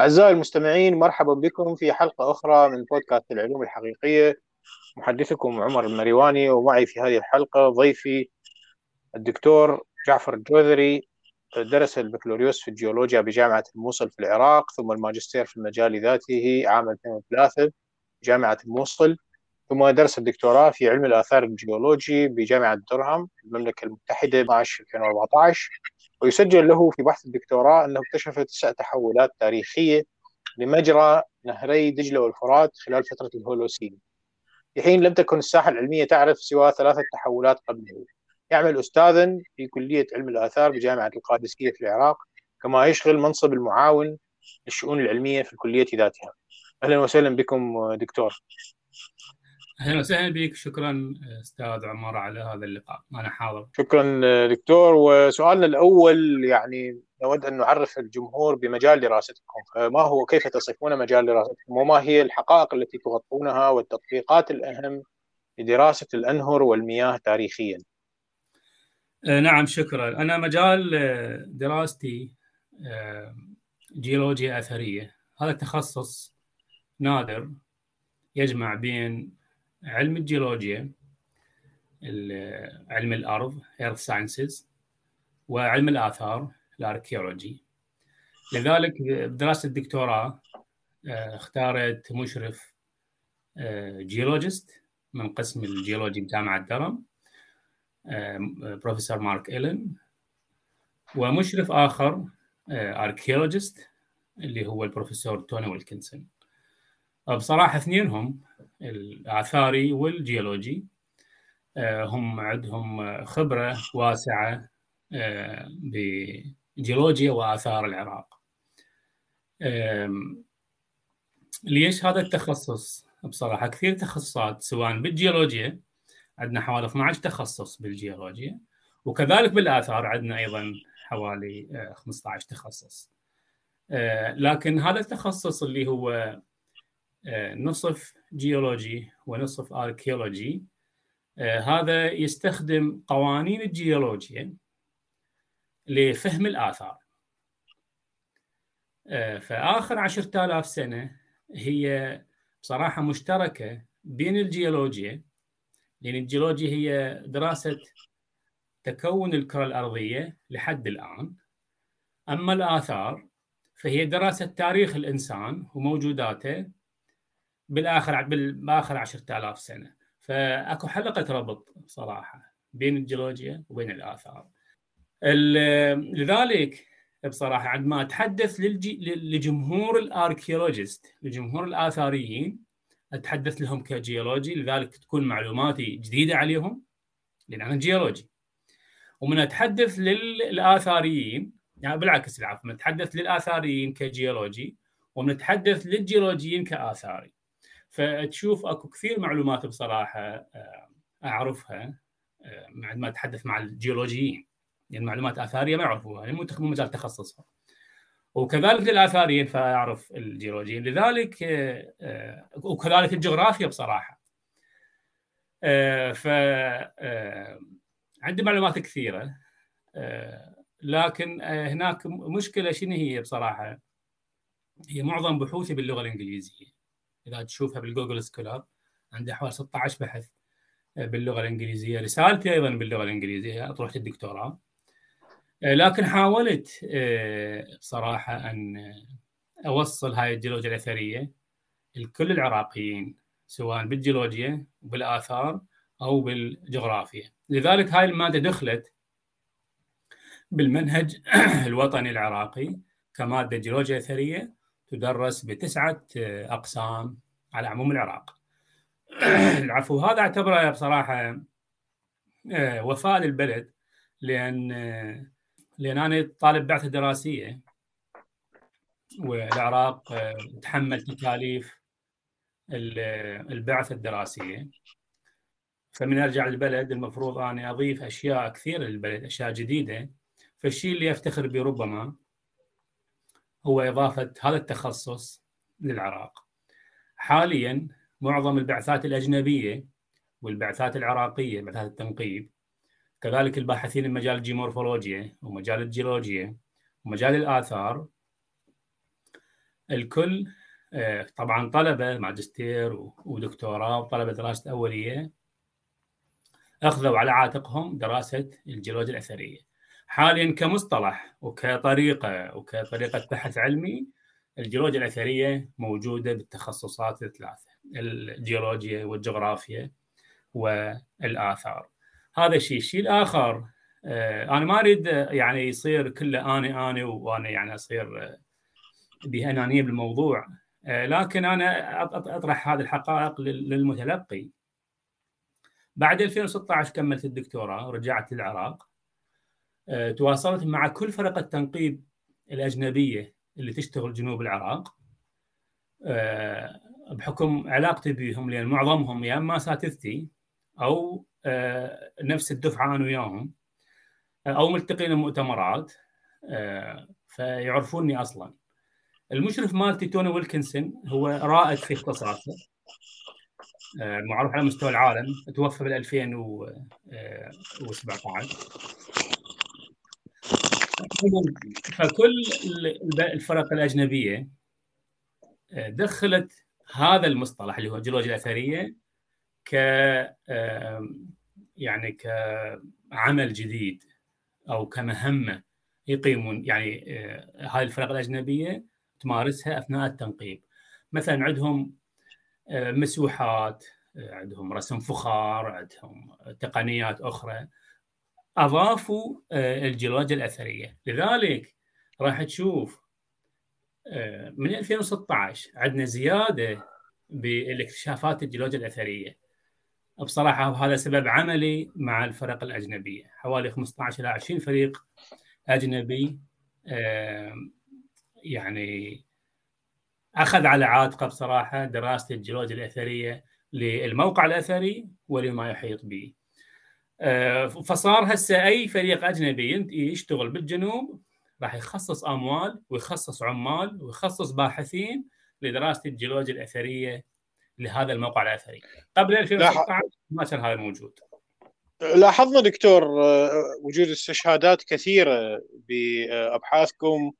أعزائي المستمعين مرحبا بكم في حلقة أخرى من بودكاست العلوم الحقيقية. محدثكم عمر المريواني ومعي في هذه الحلقة ضيفي الدكتور جعفر الجوذري درس البكالوريوس في الجيولوجيا بجامعة الموصل في العراق ثم الماجستير في المجال ذاته عام 2003 جامعة الموصل. ثم درس الدكتوراه في علم الآثار الجيولوجي بجامعة درهام المملكة المتحدة 12 2014 ويسجل له في بحث الدكتوراه أنه اكتشف تسع تحولات تاريخية لمجرى نهري دجلة والفرات خلال فترة الهولوسين. في حين لم تكن الساحة العلمية تعرف سوى ثلاثة تحولات قبله. يعمل أستاذا في كلية علم الآثار بجامعة القادسية في العراق كما يشغل منصب المعاون للشؤون العلمية في الكلية ذاتها. أهلا وسهلا بكم دكتور. أهلا وسهلا بك شكرا أستاذ عمر على هذا اللقاء. أنا حاضر. شكرا دكتور. وسؤالنا الأول يعني نود أن نعرف الجمهور بمجال دراستكم ما هو كيف تصفون مجال دراستكم؟ وما هي الحقائق التي تغطونها والتطبيقات الأهم لدراسة الأنهر والمياه تاريخيا؟ نعم شكرا. أنا مجال دراستي جيولوجيا أثرية. هذا تخصص نادر يجمع بين علم الجيولوجيا علم الأرض earth sciences وعلم الآثار ال archaeology. لذلك بدراسه الدكتوراه اختارت مشرف geologist من قسم الجيولوجي بجامعة درهام بروفيسور مارك إيلن ومشرف آخر archaeologist اللي هو البروفيسور توني ويلكنسون. بصراحة اثنينهم الاثاري والجيولوجي هم عندهم خبرة واسعة بجيولوجيا وآثار العراق. ليش هذا التخصص؟ بصراحة كثير تخصصات سواء بالجيولوجيا عندنا حوالي 12 تخصص بالجيولوجيا وكذلك بالآثار عندنا أيضا حوالي 15 تخصص. لكن هذا التخصص اللي هو نصف جيولوجي ونصف اركيولوجي هذا يستخدم قوانين الجيولوجيا لفهم الآثار. فآخر عشرة آلاف سنة هي بصراحة مشتركة بين الجيولوجيا لأن الجيولوجيا هي دراسة تكون الكرة الأرضية لحد الآن. أما الآثار فهي دراسة تاريخ الإنسان وموجوداته بالآخر بآخر 10000 سنة. فأكو حلقه ربط صراحة بين الجيولوجيا وبين الآثار. لذلك بصراحة عندما أتحدث. لجمهور الأركيولوجيست لجمهور الآثاريين أتحدث لهم كجيولوجي لذلك تكون معلوماتي جديدة عليهم لأن أنا جيولوجي. ومن أتحدث للآثاريين يعني بالعكس العفو من أتحدث للآثاريين كجيولوجي ومن أتحدث للجيولوجيين كآثاري. فتشوف أكو كثير معلومات بصراحة أعرفها عندما أتحدث مع الجيولوجيين. يعني معلومات آثارية ما يعرفوها يعني مو مجال تخصصها. وكذلك للآثاريين فأعرف الجيولوجيين. لذلك وكذلك الجغرافيا بصراحة. ف عندي معلومات كثيرة لكن هناك مشكلة شنو هي بصراحة؟ هي معظم بحوثي باللغة الإنجليزية. إذا تشوفها بال Google Scholar عندي حوالي 16 بحث باللغة الإنجليزية. رسالتي أيضا باللغة الإنجليزية اطروحه الدكتوراه. لكن حاولت بصراحه أن أوصل هاي الجيولوجيا الأثرية لكل العراقيين سواء بالجيولوجيا بالاثار أو بالجغرافيا. لذلك هاي المادة دخلت بالمنهج الوطني العراقي كمادة جيولوجيا أثرية تدرس بتسعة أقسام على عموم العراق. العفو. هذا أعتبره بصراحة وفاء للبلد لأن لأن أنا طالب بعثة دراسية والعراق تحمل تكاليف البعثة الدراسية. فمن أرجع للبلد المفروض أنا أضيف أشياء كثيرة للبلد أشياء جديدة. فالشيء اللي أفتخر به ربما هو إضافة هذا التخصص للعراق حاليا معظم البعثات الأجنبية والبعثات العراقية بعثات التنقيب كذلك الباحثين في مجال الجيمورفولوجيا ومجال الجيولوجيا ومجال الآثار الكل طبعا طلبة ماجستير ودكتوراه وطلبة دراسة أولية أخذوا على عاتقهم دراسة الجيولوجيا الأثرية. حاليا كمصطلح وكطريقة وكطريقة بحث علمي الجيولوجيا الأثرية موجودة بالتخصصات الثلاثة الجيولوجيا والجغرافيا والآثار. هذا الشيء، الشيء الآخر آه، أنا ما أريد يعني يصير كله اني اني وأنا يعني أصير بأنانية بالموضوع آه، لكن أنا أطرح هذه الحقائق للمتلقي. بعد 2016 كملت الدكتوراه ورجعت للعراق. آه، تواصلت مع كل فرق التنقيب الأجنبية اللي تشتغل جنوب العراق. آه، بحكم علاقتي بهم لأن معظمهم يا إما أساتذتي أو نفس الدفعة أنا وياهم أو ملتقين بمؤتمرات فيعرفوني أصلا. المشرف مالتي توني ويلكنسون هو رائد في اختصاصه آه، معروف على مستوى العالم توفى بال 2017 فكل الفرق الأجنبية آه، دخلت هذا المصطلح اللي هو الجيولوجيا الأثرية ك يعني كعمل جديد أو كمهمة يقيمون يعني آه، هذه الفرق الأجنبية تمارسها أثناء التنقيب. مثلا عندهم آه، مسوحات عندهم رسم فخار عندهم تقنيات أخرى. اضافوا آه، الجيولوجيا الأثرية. لذلك راح تشوف من 2016 عندنا زيادة بالاكتشافات الجيولوجيا الأثرية. بصراحة هذا سبب عملي مع الفرق الأجنبية. حوالي 15 إلى 20 فريق أجنبي يعني أخذ على عاتقه بصراحة دراسة الجيولوجيا الأثرية للموقع الأثري ولما يحيط به. آه، فصار هسه أي فريق أجنبي يشتغل بالجنوب راح يخصص أموال ويخصص عمال ويخصص باحثين لدراسة الجيولوجيا الأثرية لهذا الموقع الأثري. قبل 2016 ما كان هذا موجود. لاحظنا دكتور آه، وجود استشهادات كثيرة بأبحاثكم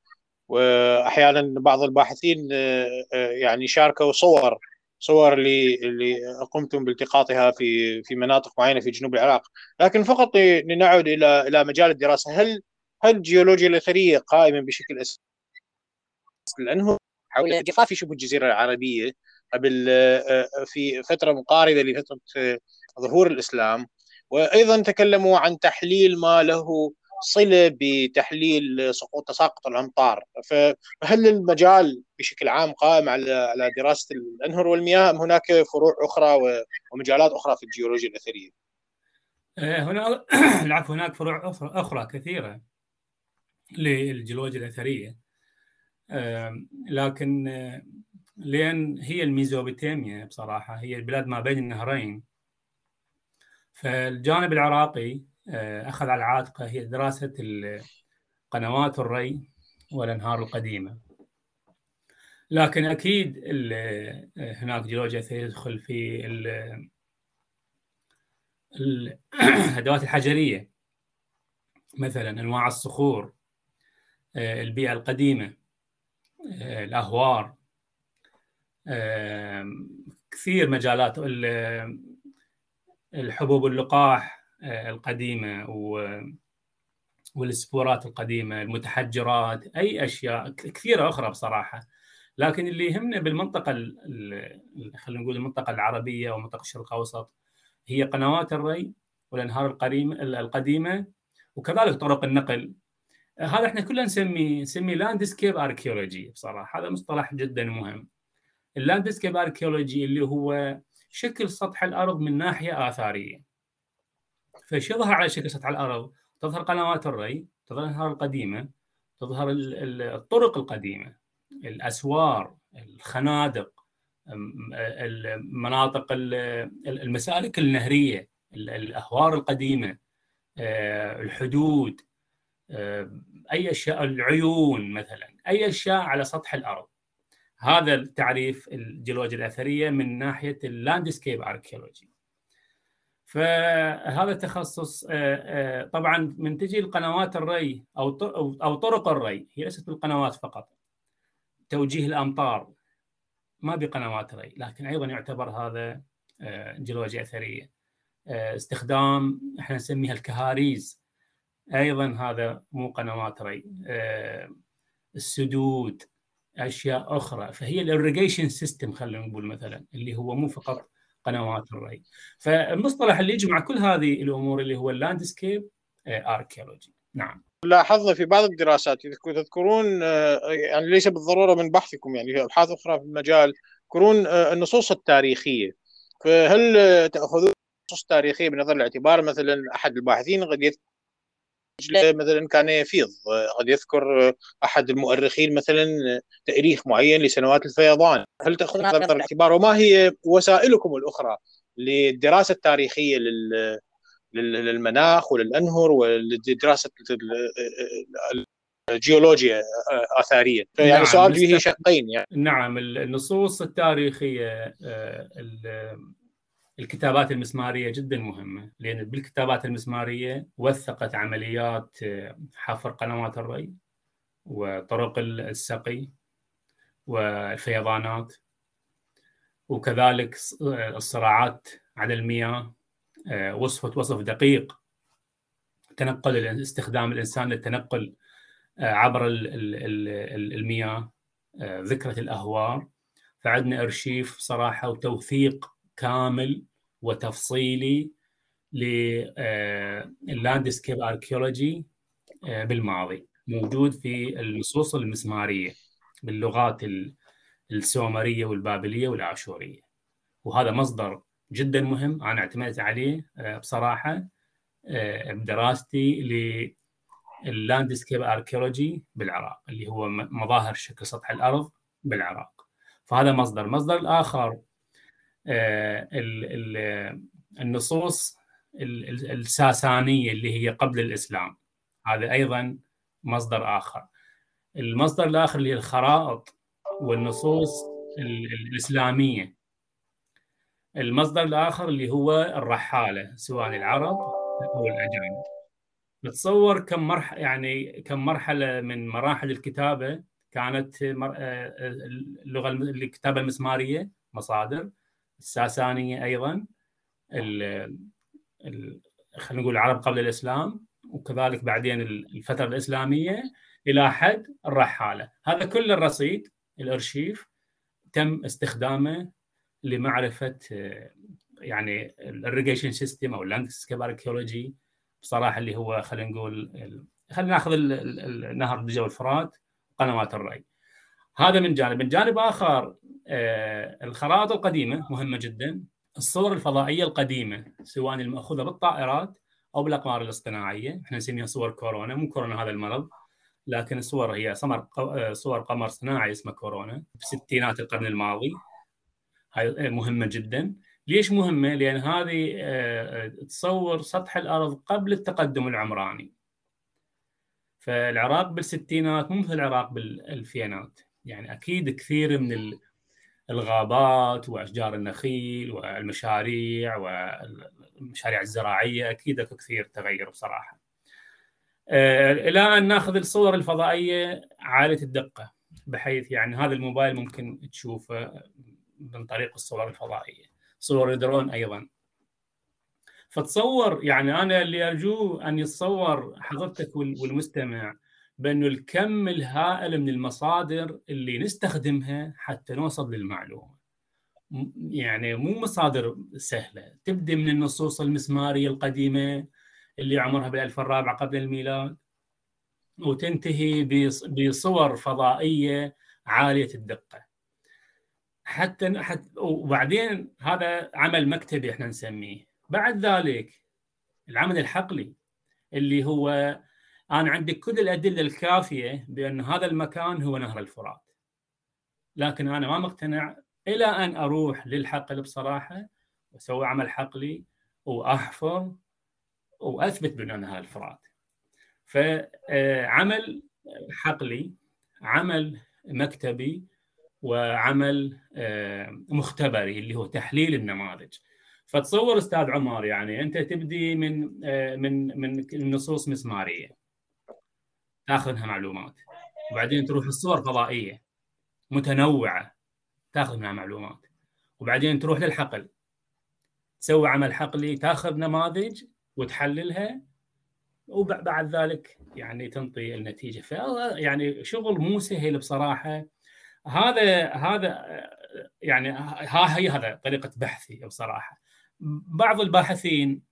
وأحيانا بعض الباحثين آه، يعني شاركوا صور صور اللي اللي قمتم بالتقاطها في في مناطق معينة في جنوب العراق، لكن فقط لنعود إلى إلى مجال الدراسة، هل هل الجيولوجيا الأثرية قائمة بشكل أساسي؟ لأنه حول الارتفاع في شبه الجزيرة العربية قبل آه، في فترة مقاربة لفترة ظهور الإسلام. وأيضا تكلموا عن تحليل ما له صله بتحليل سقوط تساقط الأمطار. فهل المجال بشكل عام قائم على على دراسة الأنهر والمياه أم هناك فروع أخرى ومجالات أخرى في الجيولوجيا الأثرية؟ آه، هنا العفو هناك فروع أخرى كثيرة للجيولوجيا الأثرية. لكن آه، لأن هي الميزوبوتاميا بصراحة هي البلاد ما بين النهرين فالجانب العراقي أخذ على عاتقه هي دراسة قنوات الري والأنهار القديمة. لكن أكيد هناك جيولوجيا سيدخل في الأدوات الحجرية مثلا أنواع الصخور آه، البيئة القديمة آه، الأهوار كثير مجالات الحبوب اللقاح آه، القديمة والسبورات القديمة المتحجرات أي أشياء كثيرة أخرى بصراحة. لكن اللي يهمنا بالمنطقة خلينا نقول المنطقة العربية ومنطقه الشرق الأوسط هي قنوات الري والأنهار القديمة وكذلك طرق النقل. هذا إحنا كلنا نسميه نسميه landscape archaeology بصراحة. هذا مصطلح جدا مهم. ال landscape archaeology اللي هو شكل سطح الأرض من ناحية آثارية. فايش يظهر على شكل سطح الأرض؟ تظهر قنوات الري، تظهر الانهار القديمة، تظهر الطرق القديمة، الأسوار، الخنادق، المناطق المسالك النهرية، الأهوار القديمة، آه، الحدود، آه، أي أشياء العيون مثلا، أي أشياء على سطح الأرض. هذا التعريف الجيولوجيا الأثرية من ناحية ال landscape archaeology. فهذا التخصص آه، آه، طبعا من تجي القنوات الري أو أو طرق الري هي ليست بالقنوات فقط. توجيه الأمطار ما بقنوات ري لكن أيضا يعتبر هذا جيولوجيا اثريه استخدام إحنا نسميها الكهاريز. أيضا هذا مو قنوات ري. السدود أشياء أخرى. فهي ال irrigation system خلينا نقول مثلا اللي هو مو فقط قنوات الري. فالمصطلح اللي يجمع كل هذه الأمور اللي هو ال landscape archaeology نعم. لاحظنا في بعض الدراسات تذكرون يعني ليس بالضرورة من بحثكم يعني أبحاث أخرى في المجال تذكرون النصوص التاريخية. فهل تأخذون النصوص التاريخية بنظر الاعتبار؟ مثلا أحد الباحثين قد مثلا كان يفيض. قد يذكر أحد المؤرخين مثلا تأريخ معين لسنوات الفيضان. هل تاخذون هذا بنظر الاعتبار وما هي وسائلكم الأخرى للدراسة التاريخية لل للمناخ وللأنهر ولدراسة الجيولوجيا اثاريا؟ يعني نعم سؤال فيه شقين يعني. نعم النصوص التاريخية الكتابات المسمارية جدا مهمة لأن بالكتابات المسمارية وثقت عمليات حفر قنوات الري وطرق السقي والفيضانات وكذلك الصراعات على المياه وصفت وصف دقيق تنقل استخدام الإنسان للتنقل عبر المياه ذكرة الأهوار. فعندنا أرشيف صراحة وتوثيق كامل وتفصيلي لل landscape archaeology بالماضي. موجود في النصوص المسمارية باللغات السومرية والبابلية والاشوريه وهذا مصدر جدا مهم أنا اعتمدت عليه بصراحة بدراستي لل landscape archaeology بالعراق اللي هو مظاهر شكل سطح الأرض بالعراق. فهذا مصدر. المصدر الآخر النصوص الساسانية اللي هي قبل الإسلام. هذا أيضا مصدر آخر. المصدر الآخر اللي هي الخرائط والنصوص الإسلامية. المصدر الآخر اللي هو الرحالة سواء العرب أو الأجانب. نتصور كم مرحله يعني كم مرحلة من مراحل الكتابة كانت اللغة الكتابه المسمارية مصادر. الساسانية أيضا خلينا نقول العرب قبل الإسلام وكذلك بعدين الفترة الإسلامية إلى حد الرحالة. هذا كل الرصيد الأرشيف تم استخدامه لمعرفة يعني ال irrigation system أو ال landscape archaeology بصراحة اللي هو خلينا نقول خلينا ناخذ نهر الدجلة والفرات قنوات الري. هذا من جانب. من جانب آخر الخرائط القديمة مهمة جدا. الصور الفضائية القديمة سواء المأخوذة بالطائرات أو بالأقمار الاصطناعية. إحنا نسميها صور كورونا مو كورونا هذا المرض لكن الصور هي صور صور قمر صناعي اسمه كورونا في ستينات القرن الماضي. هاي مهمة جدا. ليش مهمة؟ لأن هذه تصور سطح الأرض قبل التقدم العمراني. فالعراق بالستينات مو مثل العراق بالألفينات. يعني أكيد كثير من الغابات وأشجار النخيل والمشاريع والمشاريع الزراعية أكيد أكو كثير تغير بصراحة. إلى ان ناخذ الصور الفضائية عالية الدقة بحيث يعني هذا الموبايل ممكن تشوفه من طريق الصور الفضائية. صور الدرون أيضا. فتصور يعني أنا اللي ارجوه أن يتصور حضرتك والمستمع بانه الكم الهائل من المصادر اللي نستخدمها حتى نوصل للمعلومة. يعني مو مصادر سهلة. تبدأ من النصوص المسمارية القديمة اللي عمرها بالألف الرابعة قبل الميلاد وتنتهي بصور فضائية عالية الدقة. حتى حتى وبعدين هذا عمل مكتبي إحنا نسميه. بعد ذلك العمل الحقلي اللي هو أنا عندي كل الأدلة الكافية بأن هذا المكان هو نهر الفرات. لكن أنا ما مقتنع إلى أن أروح للحقل بصراحة وأسوي عمل حقلي وأحفر وأثبت بأنه نهر الفرات. فعمل حقلي عمل مكتبي وعمل مختبري اللي هو تحليل النماذج. فتصور أستاذ عمر يعني أنت تبدي من من من النصوص مسمارية. تاخذ منها معلومات. وبعدين تروح الصور فضائيه متنوعة تاخذ منها معلومات. وبعدين تروح للحقل. تسوي عمل حقلي تاخذ نماذج وتحللها وبعد ذلك يعني تنطي النتيجة. ف يعني شغل مو سهل بصراحة. هذا هذا يعني ها هي هذا طريقة بحثي بصراحة. بعض الباحثين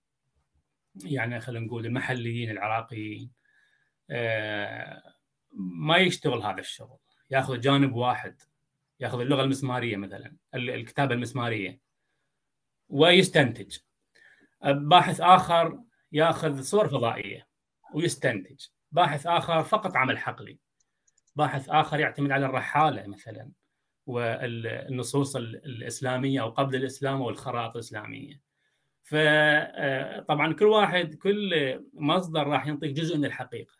يعني خلينا نقول المحليين العراقيين ما يشتغل هذا الشغل. ياخذ جانب واحد ياخذ اللغة المسمارية مثلا الكتابة المسمارية ويستنتج. باحث آخر ياخذ صور فضائية ويستنتج. باحث آخر فقط عمل حقلي. باحث آخر يعتمد على الرحالة مثلا والنصوص الإسلامية أو قبل الإسلام والخرائط الإسلامية. فطبعا كل واحد كل مصدر راح ينطيك جزء من الحقيقة.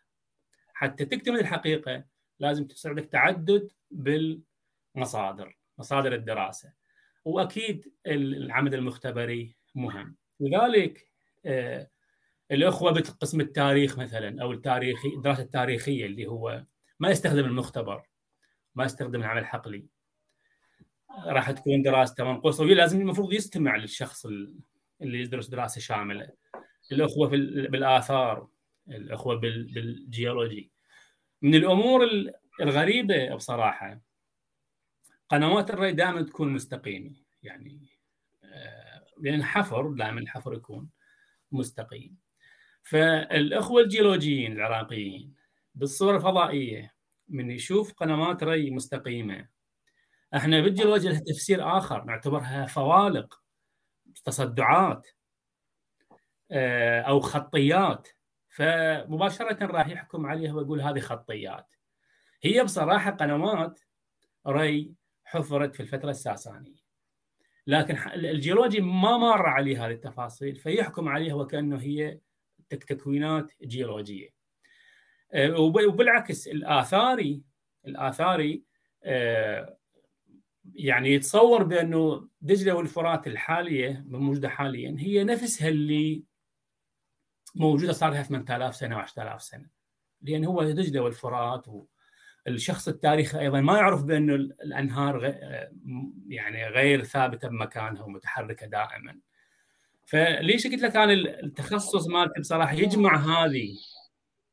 حتى تكتمل الحقيقة لازم تصير عندك تعدد بالمصادر مصادر الدراسة. وأكيد العمل المختبري مهم. لذلك الإخوة بقسم التاريخ مثلا أو التاريخي الدراسة التاريخية اللي هو ما يستخدم المختبر ما يستخدم العمل الحقلي. راح تكون دراسته منقوصه لازم المفروض يستمع للشخص اللي يدرس دراسة شاملة. الإخوة بالآثار الأخوة بالجيولوجي. من الأمور الغريبة بصراحة قنوات الري دائما تكون مستقيمة. يعني آه، لأن حفر دائما الحفر يكون مستقيم. فالأخوة الجيولوجيين العراقيين بالصورة الفضائية من يشوف قنوات ري مستقيمة إحنا بالجيولوجيا لها تفسير آخر نعتبرها فوالق تصدعات آه، أو خطيات. فمباشرة راح يحكم عليها ويقول هذه خطيات. هي بصراحة قنوات ري حفرت في الفترة الساسانية. لكن الجيولوجي ما مر عليه هذه التفاصيل فيحكم عليها وكأنه هي تكوينات جيولوجية. آه، وبالعكس الاثاري الآثاري آه، يعني يتصور بأنه دجلة والفرات الحالية الموجوده حاليا هي نفسها اللي موجوده صار لها 8000 سنة و10000 سنة لأن هو دجلة والفرات والشخص التاريخي أيضا ما يعرف بانه الأنهار. يعني غير ثابتة بمكانها ومتحركة دائما فليش قلت لك أنا التخصص مالتي بصراحة يجمع هذه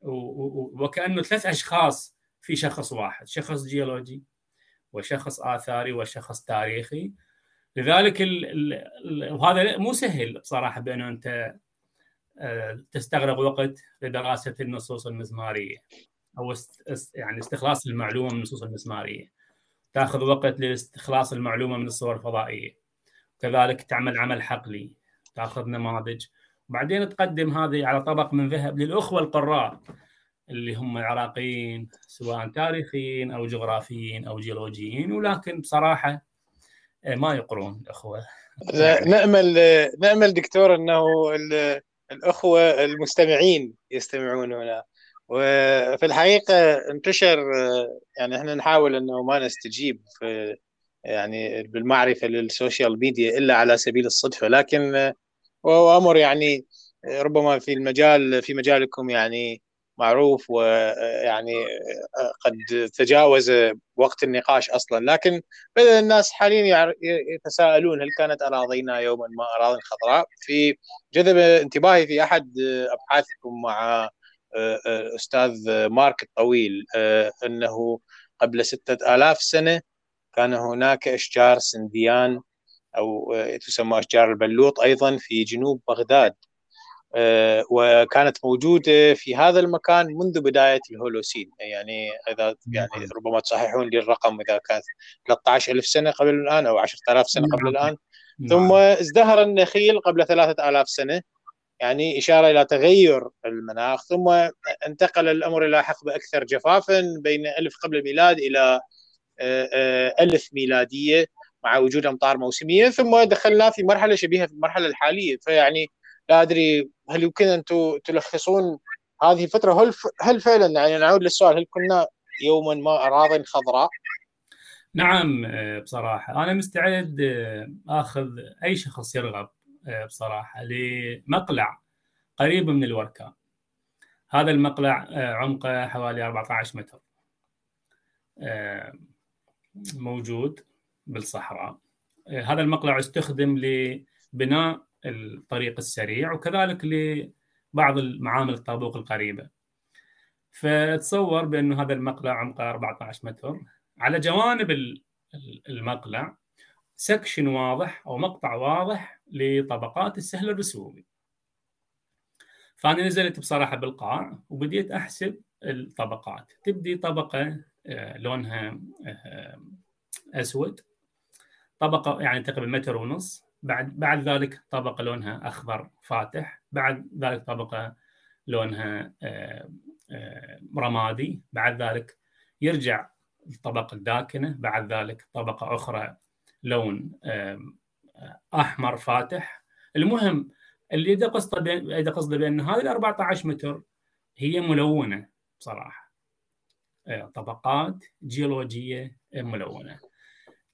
وكأنه ثلاث أشخاص في شخص واحد شخص جيولوجي وشخص آثاري وشخص تاريخي لذلك وهذا مو سهل بصراحة بأنه أنت تستغرق وقت لدراسة النصوص المزمارية أو يعني استخلاص المعلومة من النصوص المزمارية. تأخذ وقت لاستخلاص المعلومة من الصور الفضائية. كذلك تعمل عمل حقلي. تأخذ نماذج. وبعدين تقدم هذه على طبق من ذهب للأخوة القراء اللي هم العراقيين سواء تاريخيين أو جغرافيين أو جيولوجيين. ولكن بصراحة آه، ما يقرون الأخوة. نأمل نأمل دكتور إنه الأخوة المستمعين يستمعون هنا. وفي الحقيقة انتشر يعني إحنا نحاول إنه ما نستجيب في يعني بالمعرفة للسوشيال ميديا إلا على سبيل الصدفه لكن هو أمر يعني ربما في المجال في مجالكم يعني معروف ويعني قد تجاوز وقت النقاش أصلا. لكن بدأ الناس حاليا يتساءلون هل كانت أراضينا يوما ما أراضي خضراء. في جذب انتباهي في أحد أبحاثكم مع أستاذ مارك الطويل أنه قبل ستة آلاف سنة كان هناك أشجار سنديان أو تسمى أشجار البلوط أيضا في جنوب بغداد. آه، وكانت موجودة في هذا المكان منذ بداية الهولوسين. يعني إذا يعني ربما تصححون لي الرقم إذا كانت 13000 سنة قبل الآن أو 10000 سنة قبل الآن. ثم ازدهر النخيل قبل 3000 سنة. يعني إشارة إلى تغير المناخ. ثم انتقل الأمر إلى حقبه أكثر جفافا بين ألف قبل الميلاد إلى آه، آه، ألف ميلادية مع وجود أمطار موسمية. ثم دخلنا في مرحلة شبيهة في المرحلة الحالية. فيعني لا أدري هل يمكن أن تلخصون هذه الفترة؟ هل هل فعلا يعني نعود للسؤال هل كنا يوما ما أراضي خضراء؟ نعم آه، بصراحة. أنا مستعد آه، آخذ أي شخص يرغب آه، بصراحة لمقلع قريب من الوركان هذا المقلع عمقه حوالي 14 متر موجود بالصحراء. هذا المقلع استخدم لبناء الطريق السريع وكذلك لبعض المعامل الطابوق القريبة. فتصور بأنه هذا المقلع عمقه 14 متر. على جوانب المقلع سكشن واضح أو مقطع واضح لطبقات السهل الرسوبي فأنا نزلت بصراحة بالقاع وبديت أحسب الطبقات. تبدي طبقة آه، لونها آه، أسود. طبقة يعني تقريبا متر ونص. بعد بعد ذلك طبقه لونها أخضر فاتح بعد ذلك طبقه لونها آه، رمادي بعد ذلك يرجع الطبقه الداكنة بعد ذلك طبقة أخرى لون أحمر فاتح. المهم اللي إذا قصده إذا قصده بأن هذه ال 14 متر هي ملونة بصراحة. آه، طبقات جيولوجية ملونة.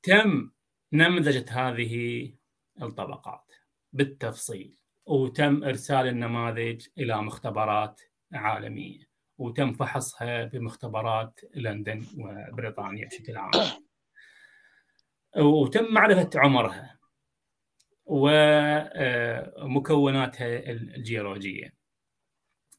تم نمذجة هذه الطبقات. بالتفصيل وتم إرسال النماذج إلى مختبرات عالمية وتم فحصها بمختبرات لندن وبريطانيا بشكل عام. وتم معرفة عمرها ومكوناتها الجيولوجية.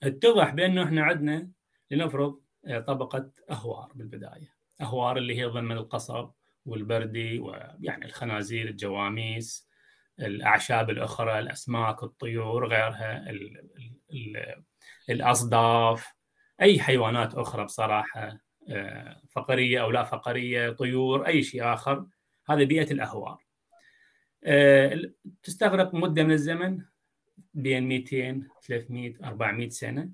اتضح بأنه إحنا عندنا لنفرض طبقة أهوار بالبداية. أهوار اللي هي ضمن القصب والبردي ويعني الخنازير الجواميس الأعشاب الأخرى الأسماك الطيور غيرها ال ال الأصداف أي حيوانات أخرى بصراحة آه، فقرية أو لا فقرية طيور أي شيء آخر. هذه بيئة الأهوار. آه، تستغرق مدة من الزمن بين 200 300 400 سنة.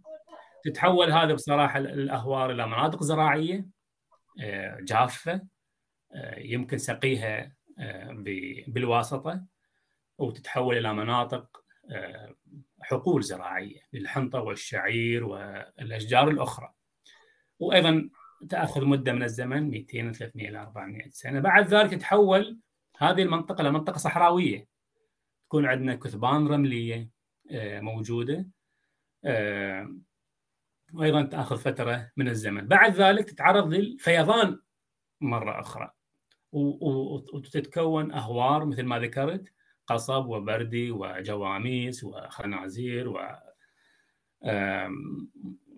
تتحول هذا بصراحة الأهوار إلى مناطق زراعية آه، جافة يمكن سقيها بالواسطة. وتتحول إلى مناطق حقول زراعية للحنطة والشعير والأشجار الأخرى. وأيضا تأخذ مدة من الزمن 200 300 إلى 400 سنة، بعد ذلك تتحول هذه المنطقة إلى منطقه صحراوية. تكون عندنا كثبان رملية آه، موجودة آه، وأيضا تأخذ فترة من الزمن، بعد ذلك تتعرض للفيضان مرة أخرى وتتكون أهوار مثل ما ذكرت قصب وبردي وجواميس وخنازير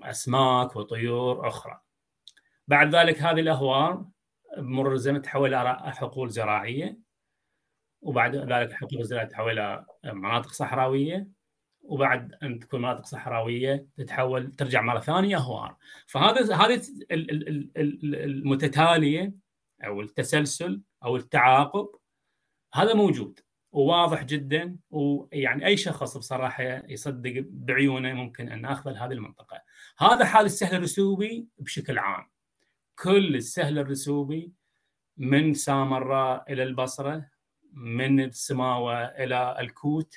وأسماك وطيور أخرى. بعد ذلك هذه الأهوار بمرور الزمن تحول إلى حقول زراعية وبعد ذلك حقول زراعية تحول إلى مناطق صحراوية وبعد أن تكون مناطق صحراوية تتحول ترجع مرة ثانية أهوار. فهذا هذه المتتالية أو التسلسل أو التعاقب هذا موجود. وواضح جدا ويعني أي شخص بصراحة يصدق بعيونه ممكن أن اقبل هذه المنطقة. هذا حال السهل الرسوبي بشكل عام. كل السهل الرسوبي من سامراء إلى البصرة من السماوه إلى الكوت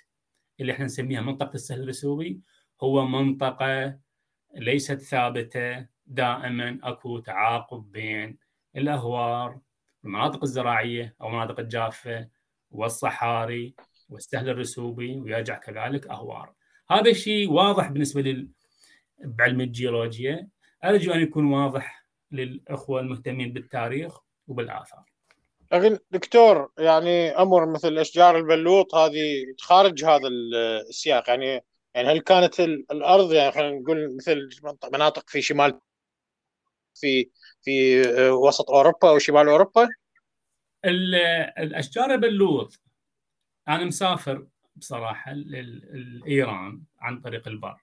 اللي إحنا نسميها منطقة السهل الرسوبي هو منطقة ليست ثابتة دائما أكو تعاقب بين الأهوار المناطق الزراعية أو المناطق الجافة والصحاري والسهل الرسوبي ويرجع كذلك أهوار. هذا الشيء واضح بالنسبة لل بعلم الجيولوجيا. أرجو أن يكون واضح للأخوة المهتمين بالتاريخ وبالآثار. لكن دكتور يعني أمر مثل إشجار البلوط هذه خارج هذا السياق يعني يعني هل كانت الأرض يعني خلينا نقول مثل مناطق في شمال في في وسط أوروبا أو شمال أوروبا؟ الأشجار البلوط أنا مسافر بصراحة لايران عن طريق البر.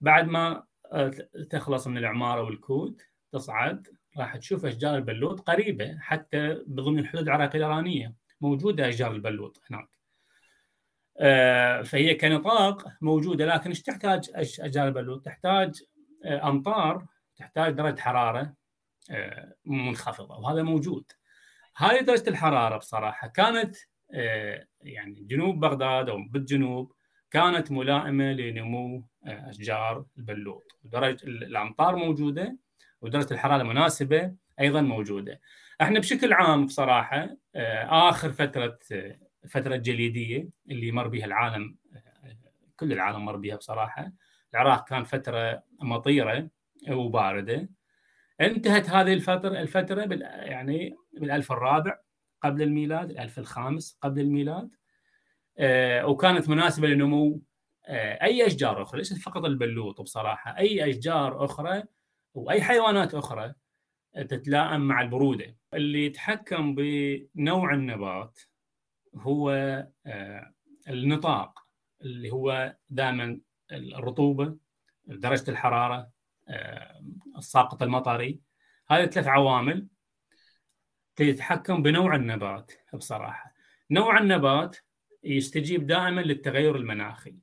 بعد ما آه، تخلص من العمارة والكود تصعد راح تشوف أشجار البلوط قريبة حتى ضمن الحدود العراقية الإيرانية. موجودة أشجار البلوط هناك. آه، فهي كنطاق موجودة لكن إيش تحتاج أشجار البلوط؟ تحتاج آه، أمطار تحتاج درجة حرارة منخفضة وهذا موجود. هذه درجة الحرارة بصراحة كانت آه، يعني جنوب بغداد أو بالجنوب كانت ملائمة لنمو آه، أشجار البلوط ودرجه الأمطار موجودة ودرجة الحرارة المناسبة أيضا موجودة. إحنا بشكل عام بصراحة آه، آخر فترة فترة جليدية اللي مر بها العالم كل العالم مر بها بصراحة العراق كان فترة مطيرة وباردة انتهت هذه الفترة الفترة بال بالألف الرابع قبل الميلاد الألف الخامس قبل الميلاد. آه وكانت مناسبة لنمو آه أي أشجار أخرى ليست فقط البلوط بصراحة أي أشجار أخرى وأي حيوانات أخرى تتلائم مع البرودة. اللي يتحكم بنوع النبات هو آه النطاق اللي هو دائما الرطوبة درجة الحرارة آه، الساقط المطري. هذه ثلاث عوامل. تتحكم بنوع النبات بصراحة. نوع النبات يستجيب دائما للتغير المناخي.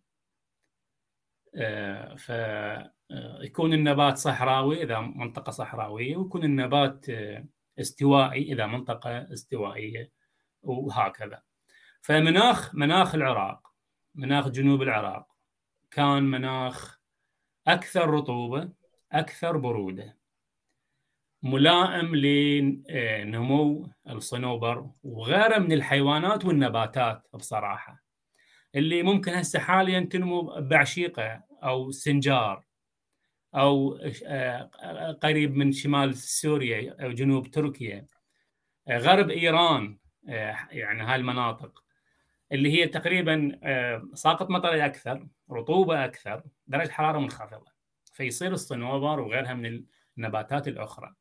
آه، فيكون النبات صحراوي إذا منطقة صحراوية ويكون النبات استوائي إذا منطقة استوائية وهكذا. فمناخ مناخ العراق مناخ جنوب العراق كان مناخ أكثر رطوبة أكثر برودة. ملائم لنمو الصنوبر وغيره من الحيوانات والنباتات بصراحة. اللي ممكن هسه حاليا تنمو بعشيقة أو سنجار أو آه، قريب من شمال سوريا أو جنوب تركيا. غرب إيران آه، يعني هاي المناطق. اللي هي تقريبا آه، ساقط مطري أكثر رطوبة أكثر درجة حرارة منخفضة. فيصير الصنوبر وغيرها من النباتات الأخرى.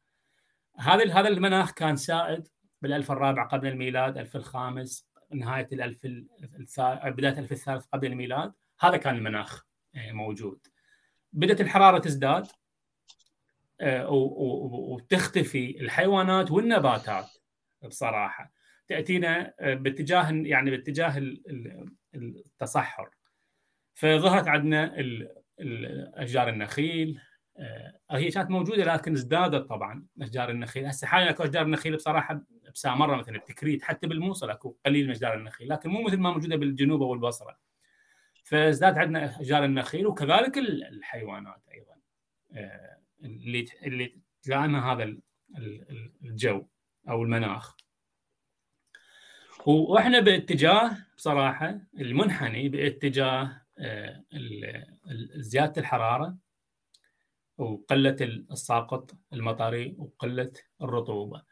هذا هذا المناخ كان سائد بالألف الرابع قبل الميلاد ألف الخامس نهاية الألف الثالث بداية الألف الثالث قبل الميلاد. هذا كان المناخ آه، موجود. بدأت الحرارة تزداد آه، وتختفي الحيوانات والنباتات بصراحة. تأتينا آه، باتجاه يعني باتجاه التصحر. فظهرت عندنا أشجار النخيل هي كانت موجودة لكن ازدادت طبعا اشجار النخيل. هسه حاليا أكو أشجار النخيل بصراحة بسامره مثلا التكريت حتى بالموصل أكو قليل من أشجار النخيل لكن مو مثل ما موجودة بالجنوب أو البصرة. فازداد عندنا أشجار النخيل وكذلك الحيوانات أيضا آه، اللي اللي تلائمها هذا الجو أو المناخ. وإحنا باتجاه بصراحة المنحني باتجاه آه، زيادة الحرارة وقلة الساقط المطري وقلة الرطوبة.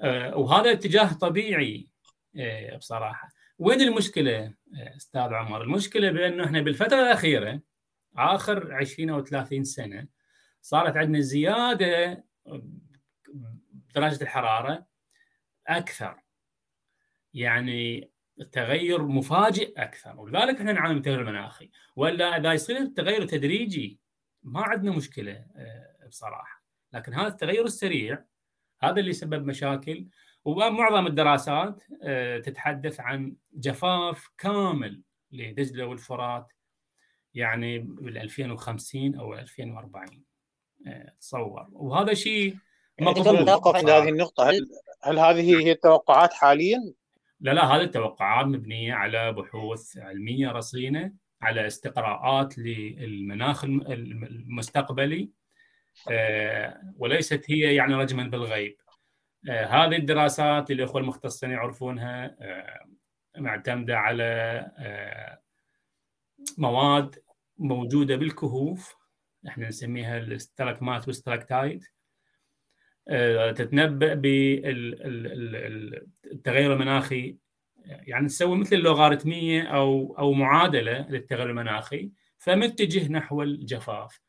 آه، وهذا اتجاه طبيعي آه، بصراحة. وين المشكلة أستاذ عمر؟ المشكلة بأنه إحنا بالفترة الأخيرة آخر 20 أو 30 سنة صارت عندنا زيادة بدرجه الحرارة أكثر. يعني تغير مفاجئ أكثر. ولذلك إحنا نعاني من التغير المناخي وإلا إذا يصير التغير تدريجي ما عندنا مشكلة آه، بصراحة. لكن هذا التغير السريع هذا اللي سبب مشاكل. ومعظم الدراسات آه، تتحدث عن جفاف كامل لدجله والفرات يعني بال 2050 أو 2040 آه، تصور. وهذا شيء مقبول نقف عند هذه النقطة هل هل هذه هي التوقعات حاليا؟ لا لا هذه التوقعات مبنية على بحوث علمية رصينة. على استقراءات للمناخ المستقبلي آه، وليست هي يعني رجما بالغيب. آه، هذه الدراسات الاخوه المختصين يعرفونها آه، معتمدة على مواد موجودة بالكهوف إحنا نسميها الاستلاكمات والستلاكتايت. تتنبأ بالتغير المناخي يعني تسوي مثل اللوغاريتميه أو أو معادلة للتغير المناخي فمتجه نحو الجفاف.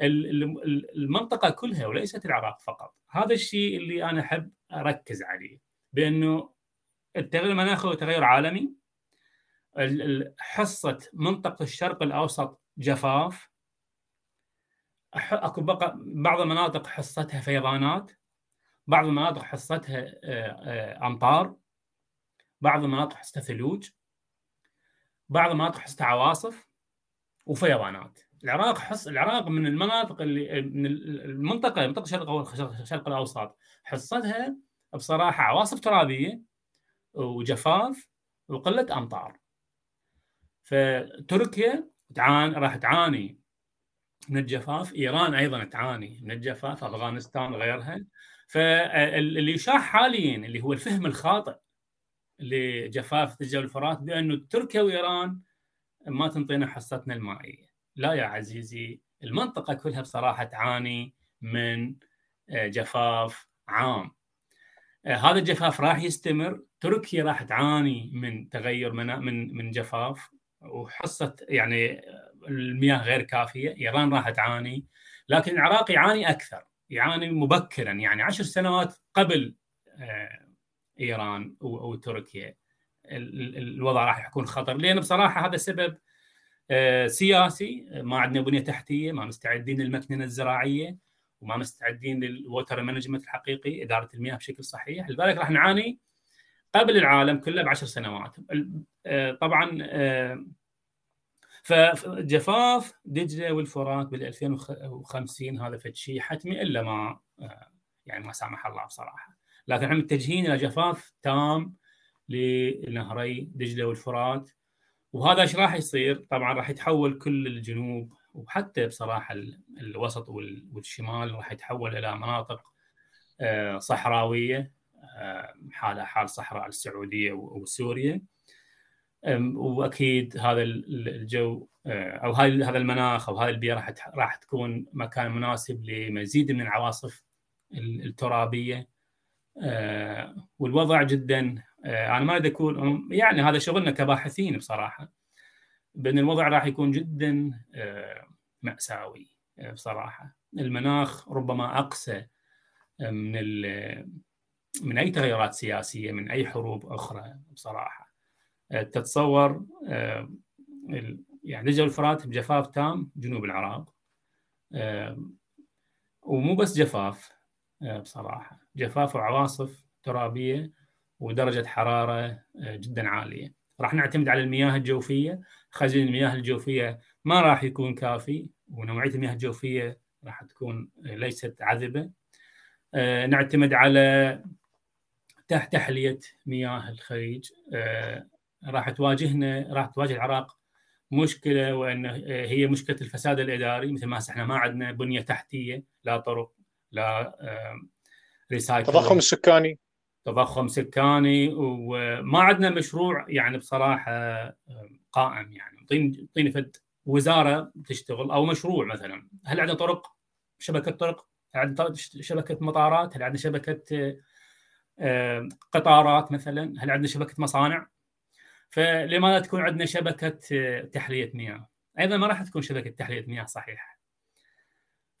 المنطقة كلها وليست العراق فقط. هذا الشيء اللي أنا أحب أركز عليه بأنه التغير المناخي هو تغير عالمي. حصة منطقة الشرق الأوسط جفاف. أكو بعض المناطق حصتها فيضانات بعض المناطق حصتها آه، آه، أمطار. بعض المناطق حصتها ثلوج بعض المناطق حصتها عواصف وفيضانات. العراق حص العراق من المناطق اللي من المنطقة منطقة الشرق الشرق الاوسط حصتها بصراحة عواصف ترابية وجفاف وقلة أمطار. فتركيا تعاني راح تعاني من الجفاف إيران أيضا تعاني من الجفاف أفغانستان غيرها. فاللي يشاع حاليا اللي هو الفهم الخاطئ لجفاف تجاوز الفرات بأنه تركيا وإيران ما تنطينا حصتنا المائية. لا يا عزيزي المنطقة كلها بصراحة تعاني من جفاف عام. هذا الجفاف راح يستمر. تركيا راح تعاني من تغير من من من جفاف وحصة يعني المياه غير كافية. إيران راح تعاني لكن العراق يعاني أكثر يعاني مبكرا. يعني عشر سنوات قبل إيران وتركيا. الوضع راح يكون خطر لأن بصراحة هذا سبب آه، سياسي. ما عندنا بنية تحتية ما مستعدين للمكننة الزراعية وما مستعدين لل water management الحقيقي إدارة المياه بشكل صحيح. لذلك راح نعاني قبل العالم كله بعشر سنوات. آه، طبعا آه، فجفاف دجلة والفرات بال 2050 هذا فد شيء حتمي إلا ما يعني ما سامح الله بصراحة. لكن إحنا متجهين إلى جفاف تام لنهري دجلة والفرات. وهذا إيش راح يصير؟ طبعا راح يتحول كل الجنوب وحتى بصراحة الوسط والشمال راح يتحول إلى مناطق آه، صحراوية آه، حالها حال صحراء السعودية وسوريا. وأكيد هذا الجو آه، أو هذا المناخ أو هذه البيئة راح راح تكون مكان مناسب لمزيد من العواصف الترابية. والوضع جدا آه، أنا ما اكون يعني هذا شغلنا كباحثين بصراحة بأن الوضع راح يكون جدا آه، مأساوي آه، بصراحة. المناخ ربما أقسى من من أي تغيرات سياسية من أي حروب أخرى بصراحة. تتصور يعني دجله الفرات بجفاف تام جنوب العراق ومو بس جفاف بصراحة. جفاف وعواصف ترابية ودرجة حرارة آه، جدا عالية. راح نعتمد على المياه الجوفية. خزين المياه الجوفية ما راح يكون كافي ونوعية المياه الجوفية راح تكون ليست عذبة. نعتمد على تحلية مياه الخليج. راح تواجهنا راح تواجه العراق مشكلة وان هي مشكلة الفساد الإداري. مثل ما إحنا ما عندنا بنية تحتية لا طرق. ريسايكل التضخم السكاني. تضخم سكاني وما عندنا مشروع يعني بصراحة قائم يعني. اعطيني فد وزارة تشتغل أو مشروع مثلا. هل عندنا طرق؟ شبكة طرق؟ هل عندنا شبكة مطارات؟ هل عندنا شبكة قطارات مثلا؟ هل عندنا شبكة مصانع؟ فلماذا تكون عندنا شبكة آه، تحلية مياه. أيضا ما راح تكون شبكة تحلية مياه صحيحة.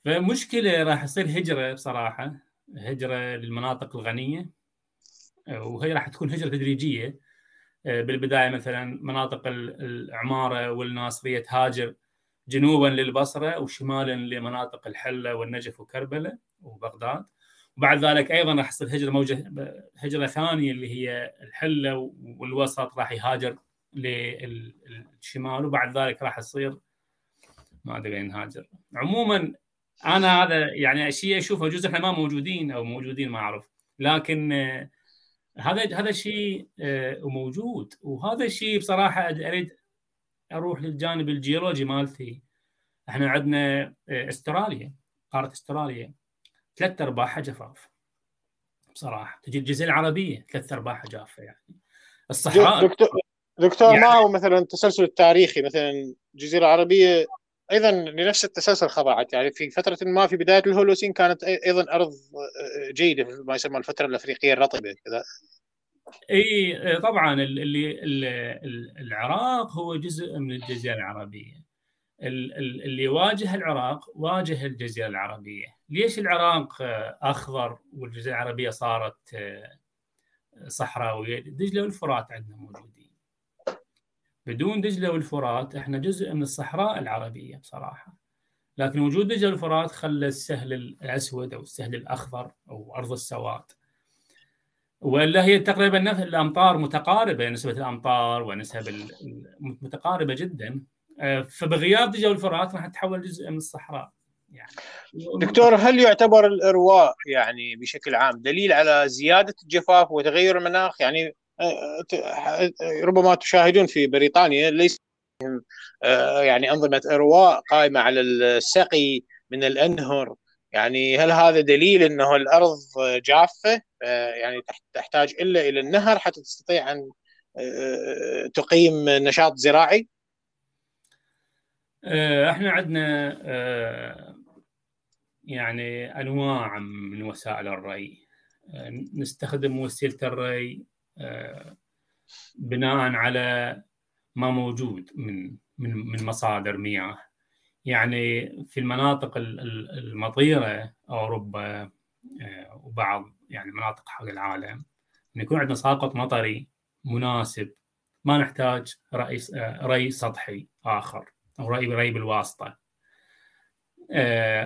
فمشكلة راح يصير هجرة بصراحة هجرة للمناطق الغنية وهي راح تكون هجرة تدريجية. آه، بالبداية مثلا مناطق العمارة والناصرية تهاجر جنوبا للبصرة وشمالا لمناطق الحلة والنجف وكربلاء وبغداد. وبعد ذلك أيضا راح تصير هجرة موجه هجرة ثانية اللي هي الحلة والوسط راح يهاجر للشمال وبعد ذلك راح يصير ما أدري وين هاجر عموما أنا هذا يعني شيء اشوفه جزء إحنا ما موجودين أو موجودين ما أعرف. لكن آه، هذا هذا شيء آه، موجود. وهذا الشيء بصراحة أريد أروح للجانب الجيولوجي مالتي. إحنا عندنا آه، أستراليا قارة أستراليا ثلاث أرباعها جفاف. بصراحة تجي الجزيرة العربية ثلاث أرباعها جافة يعني. الصحراء دكتور دكتور يعني... ما هو مثلا التسلسل التاريخي مثلا الجزيرة العربية أيضا لنفس التسلسل خضعت يعني في فترة ما في بداية الهولوسين كانت أيضا أرض آه، جيدة ما يسمى الفترة الأفريقية الرطبة كذا. إي طبعا اللي العراق هو جزء من الجزيرة العربية. اللي واجه العراق واجه الجزيرة العربية. ليش العراق أخضر والجزيرة العربية صارت آه، صحراوية؟ دجله والفرات عندنا موجودين. بدون دجلة والفرات إحنا جزء من الصحراء العربية بصراحة. لكن وجود دجلة والفرات خلى السهل الأسود أو السهل الأخضر أو أرض السواد. وإلا هي تقريبا نفس الأمطار متقاربة نسبة الأمطار ونسب متقاربة جدا. آه، فبغياب دجلة والفرات راح تتحول جزء من الصحراء. يعني دكتور هل يعتبر الأرواء يعني بشكل عام دليل على زيادة الجفاف وتغير المناخ؟ يعني ربما تشاهدون في بريطانيا ليس آه، يعني أنظمة ارواء قائمة على السقي من الأنهر. يعني هل هذا دليل أنه الأرض جافة؟ آه، يعني تحتاج إلا إلى النهر حتى تستطيع أن آه، تقيم نشاط زراعي؟ إحنا عندنا يعني أنواع من وسائل الري. نستخدم وسيلة الري بناء على ما موجود من من من مصادر مياه. يعني في المناطق المطيرة أوروبا وبعض يعني مناطق حول العالم ان يكون عندنا ساقط مطري مناسب ما نحتاج ري ري سطحي آخر أو ري ري بالواسطة.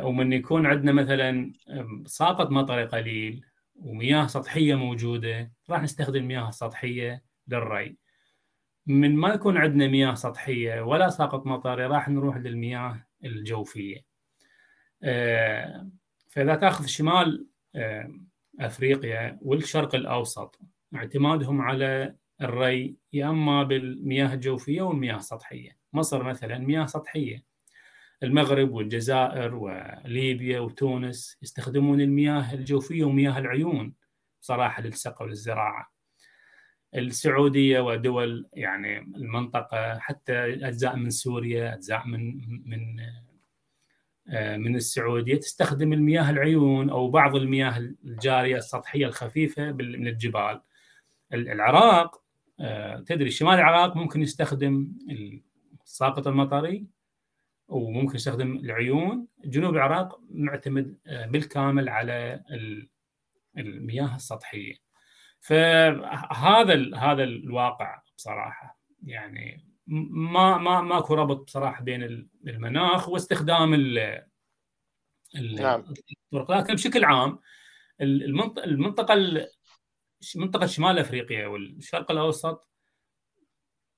ومن يكون عندنا مثلا ساقط مطري قليل ومياه سطحية موجودة راح نستخدم مياه سطحية للري. من ما يكون عندنا مياه سطحية ولا ساقط مطري راح نروح للمياه الجوفية. فإذا تأخذ شمال أفريقيا والشرق الأوسط اعتمادهم على الري يا أما بالمياه الجوفية والمياه السطحية. مصر مثلا مياه سطحية. المغرب والجزائر وليبيا وتونس يستخدمون المياه الجوفية ومياه العيون صراحة للسقى وللزراعه السعودية ودول يعني المنطقة حتى أجزاء من سوريا أجزاء من من آه، من السعودية تستخدم المياه العيون أو بعض المياه الجارية السطحية الخفيفة من الجبال. العراق آه، تدري شمال العراق ممكن يستخدم الساقط المطري وممكن يستخدم العيون. جنوب العراق معتمد آه، بالكامل على المياه السطحية. فهذا هذا الواقع بصراحة. يعني ما ما ماكو ربط بصراحة بين المناخ واستخدام ال نعم. الطرق. لكن بشكل عام المنطقة المنطقة منطقة شمال أفريقيا والشرق الأوسط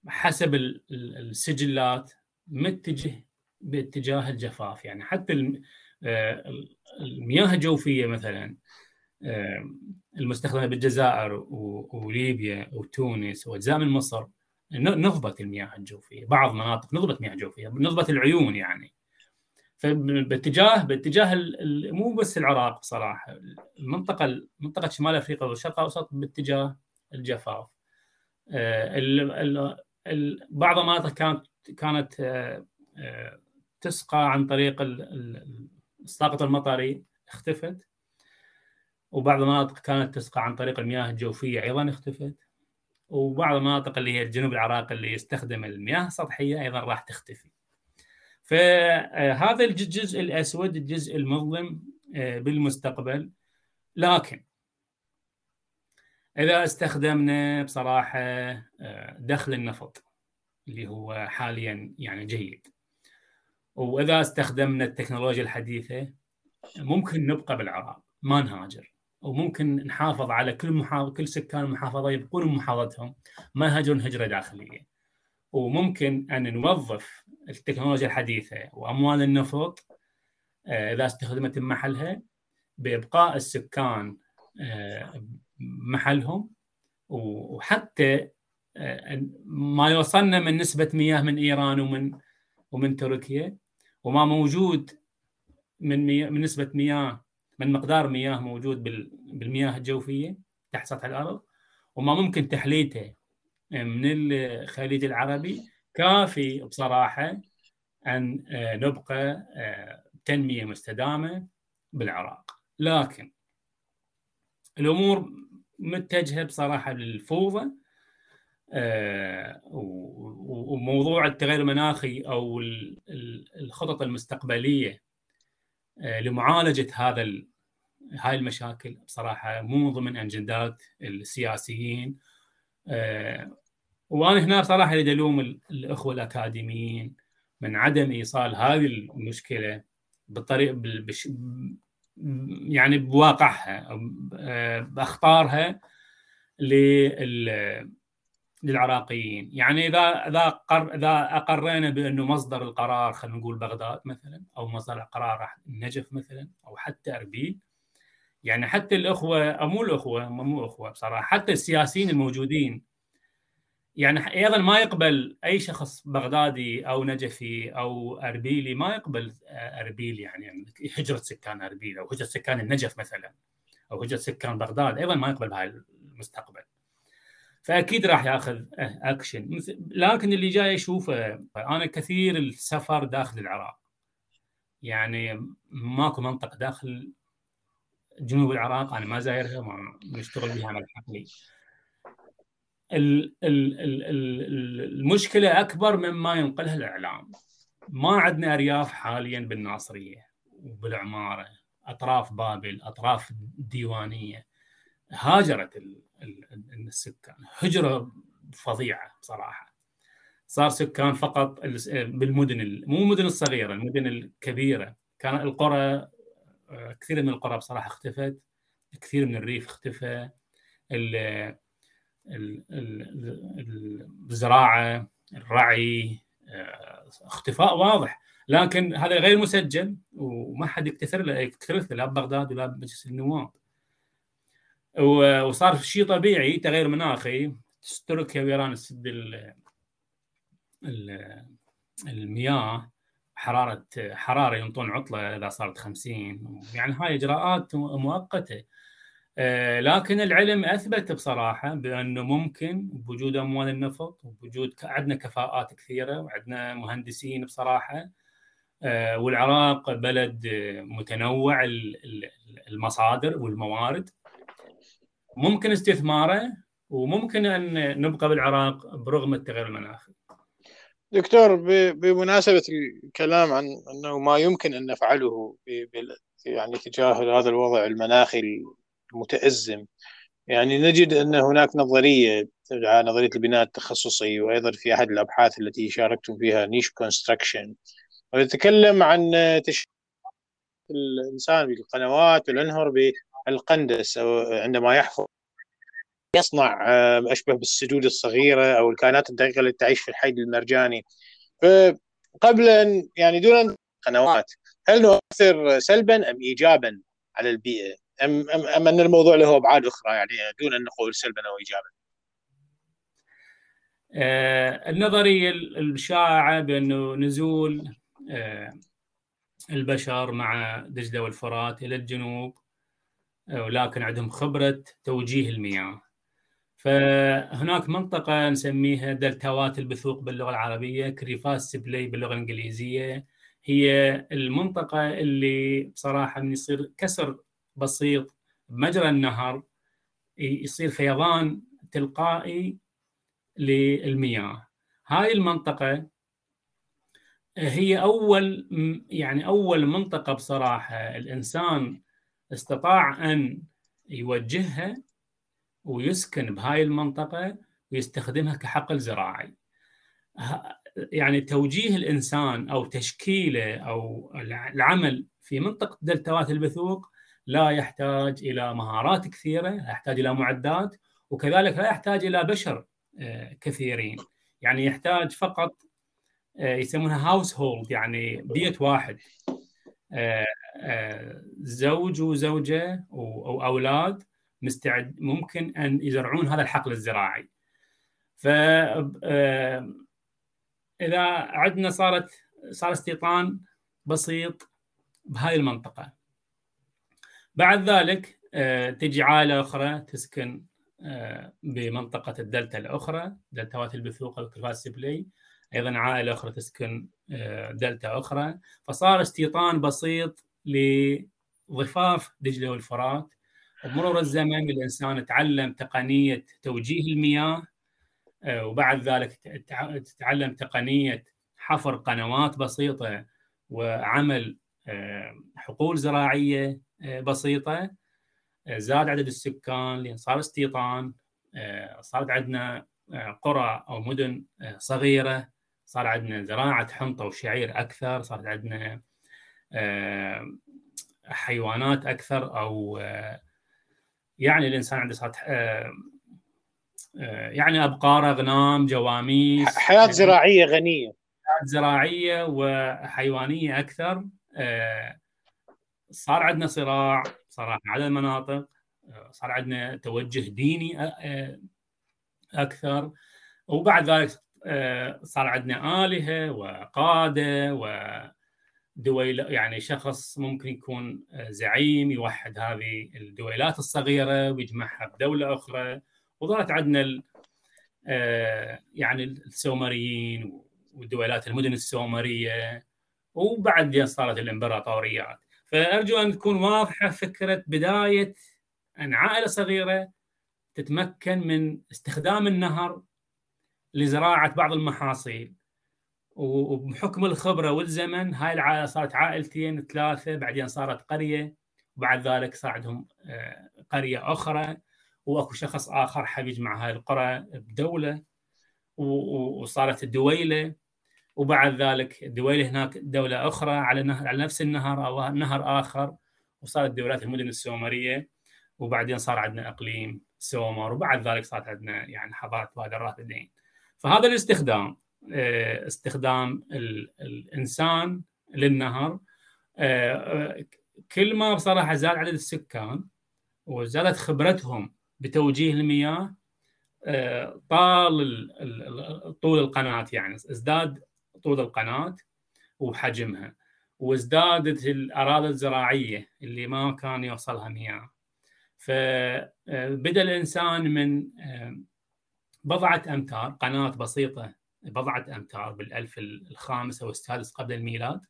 حسب السجلات متجه باتجاه الجفاف. يعني حتى آه، المياه الجوفية مثلا آه، المستخدمة بالجزائر وليبيا وتونس وأجزاء من مصر نضبط المياه الجوفية. بعض مناطق نضبط مياه جوفية نضبط العيون يعني. فباتجاه باتجاه مو بس العراق بصراحه المنطقة منطقة شمال أفريقيا والشرق الاوسط باتجاه الجفاف. آه، بعض المناطق كانت كانت تسقى عن طريق الساقط المطري اختفت وبعض المناطق كانت تسقى عن طريق المياه الجوفية أيضا اختفت وبعض المناطق اللي هي الجنوب العراق اللي يستخدم المياه السطحية أيضا راح تختفي. فهذا الجزء الأسود الجزء المظلم آه، بالمستقبل لكن إذا استخدمنا بصراحة آه، دخل النفط اللي هو حاليا يعني جيد وإذا استخدمنا التكنولوجيا الحديثة ممكن نبقى بالعراق ما نهاجر. وممكن نحافظ على كل محافظ كل سكان المحافظة يبقون بمحافظتهم ما يهاجرون هجرة داخلية. وممكن أن نوظف التكنولوجيا الحديثة وأموال النفط آه، إذا استخدمت بمحلها بإبقاء السكان آه، محلهم. وحتى آه، ما يوصلنا من نسبة مياه من إيران ومن ومن تركيا. وما موجود من مياه من نسبة مياه من مقدار مياه موجود بالمياه الجوفية تحت سطح الأرض وما ممكن تحليته من الخليج العربي. كافي بصراحة أن آه، نبقى آه، تنمية مستدامة بالعراق. لكن الأمور متجهة بصراحة للفوضى. وموضوع التغير المناخي أو الخطط المستقبلية آه، لمعالجة هذا هاي المشاكل بصراحة مو ضمن أجندات السياسيين آه، وأنا هنا بصراحة أريد ألوم الأخوة الأكاديميين من عدم إيصال هذه المشكلة بالطريقة بش يعني بواقعها آه، بأخطارها لل للعراقيين. يعني إذا إذا قر إذا أقرينا بأنه مصدر القرار خلينا نقول بغداد مثلا أو مصدر القرار النجف مثلا أو حتى أربيل. يعني حتى الأخوة أو مو الأخوة مو أخوة بصراحة حتى السياسيين الموجودين. يعني أيضا ما يقبل أي شخص بغدادي أو نجفي أو أربيلي ما يقبل أربيل يعني هجرة سكان أربيل أو هجرة سكان النجف مثلا أو هجرة سكان بغداد أيضا ما يقبل بهاي المستقبل. فأكيد راح يأخذ أكشن. لكن اللي جاي أشوفه أنا كثير السفر داخل العراق. يعني ماكو منطقه داخل جنوب العراق أنا ما زايرها ما نشتغل بها عمل حقلي المشكلة أكبر مما ينقلها الإعلام. ما عندنا أرياف حاليا بالناصرية وبالعمارة. أطراف بابل أطراف الديوانيه هاجرت السكان. هجرة فظيعة بصراحه صار سكان فقط بالمدن مو المدن الصغيرة المدن الكبيرة. كان القرى كثير من القرى بصراحة اختفت. كثير من الريف اختفى. الزراعة الرعي اختفاء واضح. لكن هذا غير مسجل وما حد يكتثر له يكتثر لا ببغداد ولا بمجلس النواب. وصار شيء طبيعي تغير مناخي. تركيا وايران تسد المياه. حراره حرارة ينطون عطلة إذا صارت 50 يعني هاي إجراءات مؤقتة. آه، لكن العلم أثبت بصراحة بأنه ممكن بوجود أموال النفط وبوجود عندنا كفاءات كثيرة وعندنا مهندسين بصراحة. آه، والعراق بلد متنوع المصادر والموارد. ممكن استثماره وممكن أن نبقى بالعراق برغم التغير المناخي. دكتور بمناسبة الكلام عن أنه ما يمكن أن نفعله يعني تجاه هذا الوضع المناخي المتأزم يعني نجد أن هناك نظرية تدعى نظرية البناء التخصصي وأيضا في أحد الأبحاث التي شاركتم فيها نيش كونستراكشن ويتكلم عن تشكيل الإنسان بالقنوات والأنهر بالقندس أو عندما يحفر يصنع آه، أشبه بالسدود الصغيرة أو الكائنات الدقيقة التي تعيش في الحيد المرجاني. فقبل ان يعني دون قنوات. هل نؤثر سلبا أم ايجابا على البيئه ام ام, أم أن الموضوع له أبعاد أخرى؟ يعني دون أن نقول سلبا أو ايجابا. آه النظرية الشائعة بأنه نزول آه البشر مع دجلة والفرات إلى الجنوب ولكن عندهم خبرة توجيه المياه. فهناك منطقة نسميها دلتاوات البثوق باللغة العربية كريفاس سبلي باللغة الإنجليزية. هي المنطقة اللي بصراحة من يصير كسر بسيط بمجرى النهر يصير فيضان تلقائي للمياه. هاي المنطقة هي أول يعني أول منطقة بصراحة. الإنسان استطاع أن يوجهها ويسكن بهاي المنطقة ويستخدمها كحقل زراعي. يعني توجيه الإنسان أو تشكيله أو العمل في منطقة دلتوات البثوق لا يحتاج إلى مهارات كثيرة لا يحتاج إلى معدات وكذلك لا يحتاج إلى بشر آه، كثيرين. يعني يحتاج فقط آه، يسمونها هاوس هولد يعني بيت واحد. آه، زوج وزوجة أو أولاد مستعد ممكن أن يزرعون هذا الحقل الزراعي. ف إذا عندنا صارت صار استيطان بسيط بهاي المنطقة. بعد ذلك آه، تجي عائلة أخرى تسكن آه، بمنطقة الدلتا الأخرى دلتاوات البثوق وال crevasse splay أيضا عائلة أخرى تسكن آه، دلتا أخرى. فصار استيطان بسيط لضفاف دجله والفرات. بمرور الزمن الإنسان تعلم تقنية توجيه المياه آه، وبعد ذلك تتعلم تقنية حفر قنوات بسيطة وعمل آه، حقول زراعية آه، بسيطة. زاد عدد السكان لأن صار استيطان صارت عندنا قرى أو مدن صغيرة صار عندنا زراعة حنطة وشعير أكثر صارت عندنا حيوانات أكثر أو يعني الإنسان عنده سطح آه، آه، يعني أبقار أغنام جواميس حياة يعني زراعية غنية. حياة زراعية وحيوانية أكثر آه، صار عندنا صراع صراحة على المناطق صار عندنا توجه ديني أكثر. وبعد ذلك صار عندنا آلهة وقادة و دويل يعني شخص ممكن يكون آه، زعيم يوحد هذه الدويلات الصغيرة ويجمعها بدولة أخرى. وظلت عندنا آه، يعني السومريين والدويلات المدن السومرية. وبعدين صارت الإمبراطوريات. فأرجو أن تكون واضحة فكرة بداية أن عائلة صغيرة تتمكن من استخدام النهر لزراعة بعض المحاصيل. وبحكم الخبرة والزمن هاي العائله صارت عائلتين ثلاثة بعدين صارت قرية وبعد ذلك صار عندهم آه، قرية أخرى وأكو شخص آخر حب يجمع هاي القرى بدولة وصارت الدويله وبعد ذلك الدويله هناك دولة أخرى على نهر على نفس النهر أو نهر آخر وصارت دولات المدن السومرية وبعدين صار عندنا إقليم سومر وبعد ذلك صارت عندنا يعني حضارة وادي الرافدين. فهذا الاستخدام. استخدام الإنسان للنهر. آه، آه، كل ما بصراحة زاد عدد السكان وزادت خبرتهم بتوجيه المياه طال طول القناة يعني ازداد طول القناة وحجمها وازدادت الأراضي الزراعية اللي ما كان يوصلها مياه. فبدا الإنسان من بضعة أمتار قناة بسيطة بضعة أمتار بالألف الخامس أو السادس قبل الميلاد.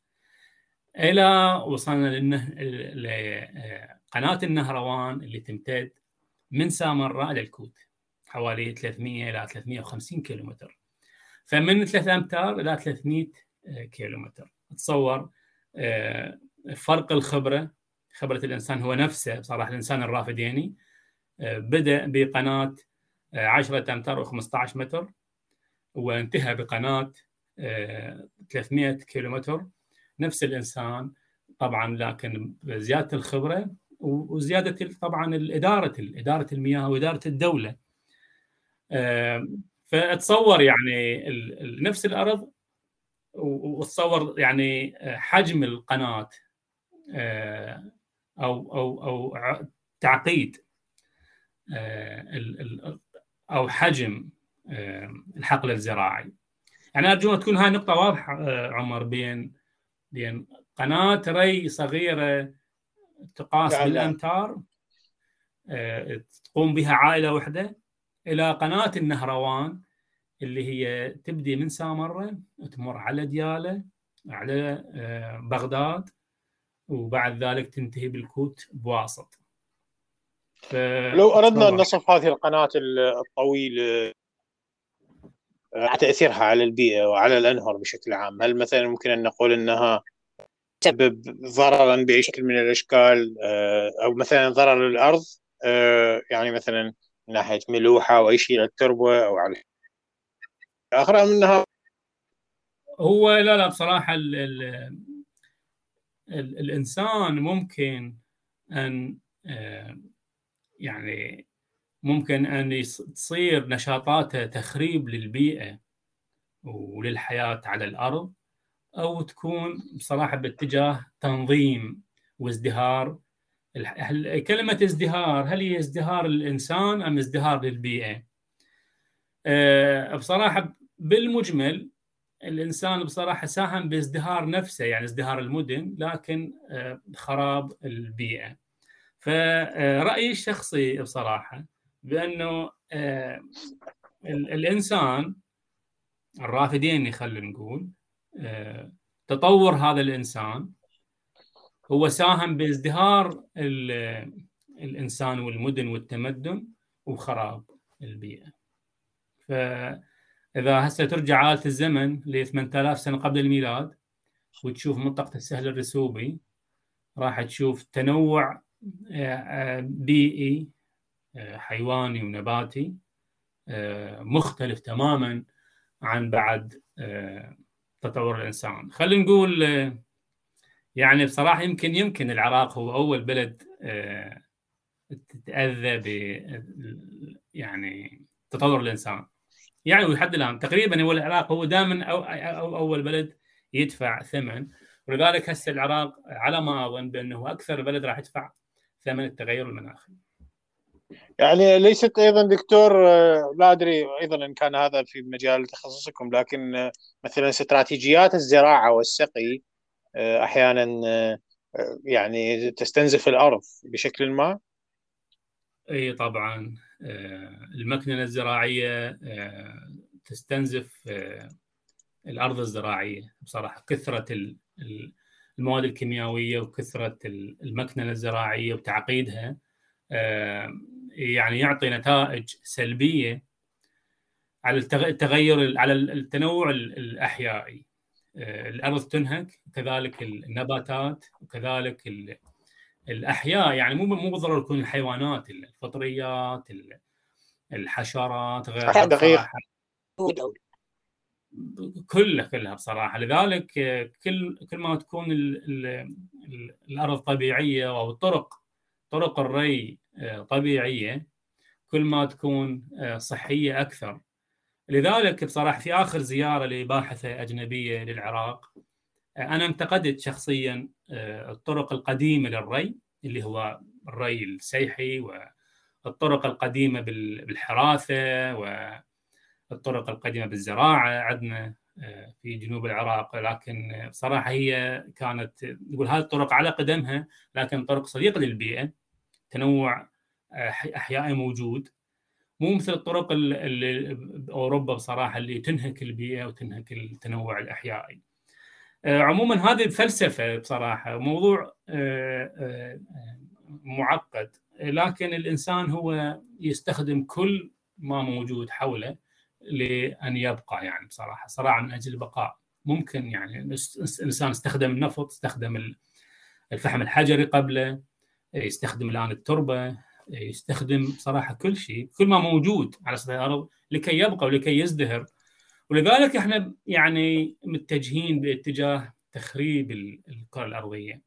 إلى وصلنا لقناة النهروان اللي تمتد من سامراء إلى الكوت حوالي 300 إلى 350 كيلومتر. فمن 3 أمتار إلى 300 كيلومتر. تصور آه، فرق الخبرة خبرة الإنسان هو نفسه بصراحة الإنسان الرافديني آه، بدأ بقناة 10 أمتار و15 متر. وانتهى بقناة 300 كيلومتر. نفس الإنسان طبعا لكن بزيادة الخبرة وزيادة طبعا الاداره إدارة المياه وإدارة الدولة. فأتصور يعني نفس الأرض وتصور يعني حجم القناة أو أو أو تعقيد أو حجم الحقل الزراعي. يعني أرجو أن تكون هاي نقطة واضحة آه، عمر بين بين قناة ري صغيرة تقاس بالأمتار آه، تقوم بها عائلة واحدة إلى قناة النهروان اللي هي تبدي من سامرة تمر على ديالة على آه، بغداد وبعد ذلك تنتهي بالكوت بواسط. لو أردنا أن نصف هذه القناة الطويله تأثيرها على البيئة وعلى الانهر بشكل عام. هل مثلا ممكن أن نقول إنها تسبب ضررا باي شكل من الأشكال آه، أو مثلا ضرر للأرض؟ آه، يعني مثلا من ناحية ملوحة أو أي شيء على التربه أو على اخر منها هو لا لا بصراحة ال ال ال الإنسان ممكن أن آه، يعني ممكن أن تصير نشاطاته تخريب للبيئة وللحياة على الأرض أو تكون بصراحة باتجاه تنظيم وازدهار كلمة ازدهار هل هي ازدهار الانسان أم ازدهار للبيئة؟ أه بصراحة بالمجمل الإنسان بصراحة ساهم بازدهار نفسه يعني ازدهار المدن لكن أه خراب البيئة. فرأيي الشخصي بصراحة بأنه آه، الإنسان الرافديني خلينا نقول آه، تطور هذا الإنسان هو ساهم بازدهار الإنسان والمدن والتمدن وخراب البيئة. فإذا هسه ترجع آلة الزمن ل 8000 سنة قبل الميلاد وتشوف منطقة السهل الرسوبي راح تشوف تنوع آه، بيئي حيواني ونباتي آه، مختلف تماما عن بعد آه، تطور الإنسان. خلينا نقول آه، يعني بصراحة يمكن يمكن العراق هو أول بلد تتأذى ب يعني تطور الإنسان. يعني لحد الآن تقريبا هو العراق هو دائما أو, أو أول بلد يدفع ثمن. ولذلك هسه العراق على ما أظن بأنه أكثر بلد راح يدفع ثمن التغير المناخي. يعني ليست أيضا دكتور آه، لا أدري أيضا إن كان هذا في مجال تخصصكم لكن آه، مثلا استراتيجيات الزراعة والسقي آه، أحيانا يعني تستنزف الأرض بشكل ما. إي طبعا المكننة الزراعية تستنزف الأرض الزراعية. بصراحة كثرة المواد الكيميائية وكثرة المكننة الزراعية وتعقيدها يعني يعطي نتائج سلبية على التغير على التنوع الأحيائي. الأرض تنهك وكذلك النباتات وكذلك الأحياء. يعني مو مو بالضرورة تكون الحيوانات الفطريات الحشرات غير دقيق كلها كلها بصراحة. لذلك كل كل ما تكون ال ال الأرض طبيعية أو الطرق طرق الري طبيعية كل ما تكون صحية أكثر. لذلك بصراحة في آخر زيارة لباحثة أجنبية للعراق أنا انتقدت شخصيا الطرق القديمة للري اللي هو الري السيحي والطرق القديمة بالحراثه والطرق القديمة بالزراعة عندنا في جنوب العراق. لكن بصراحة هي كانت نقول هذه الطرق على قدمها لكن طرق صديقة للبيئة. تنوع احيائي موجود مو مثل الطرق اللي باوروبا بصراحة اللي تنهك البيئة وتنهك التنوع الأحيائي. عموما هذه فلسفه بصراحة موضوع معقد لكن الإنسان هو يستخدم كل ما موجود حوله لأن يبقى يعني بصراحة صراع من أجل البقاء ممكن يعني الانسان استخدم النفط استخدم الفحم الحجري قبله يستخدم الآن التربة يستخدم بصراحة كل شيء كل ما موجود على سطح الأرض لكي يبقى ولكي يزدهر. ولذلك إحنا يعني متجهين باتجاه تخريب الكرة الأرضية.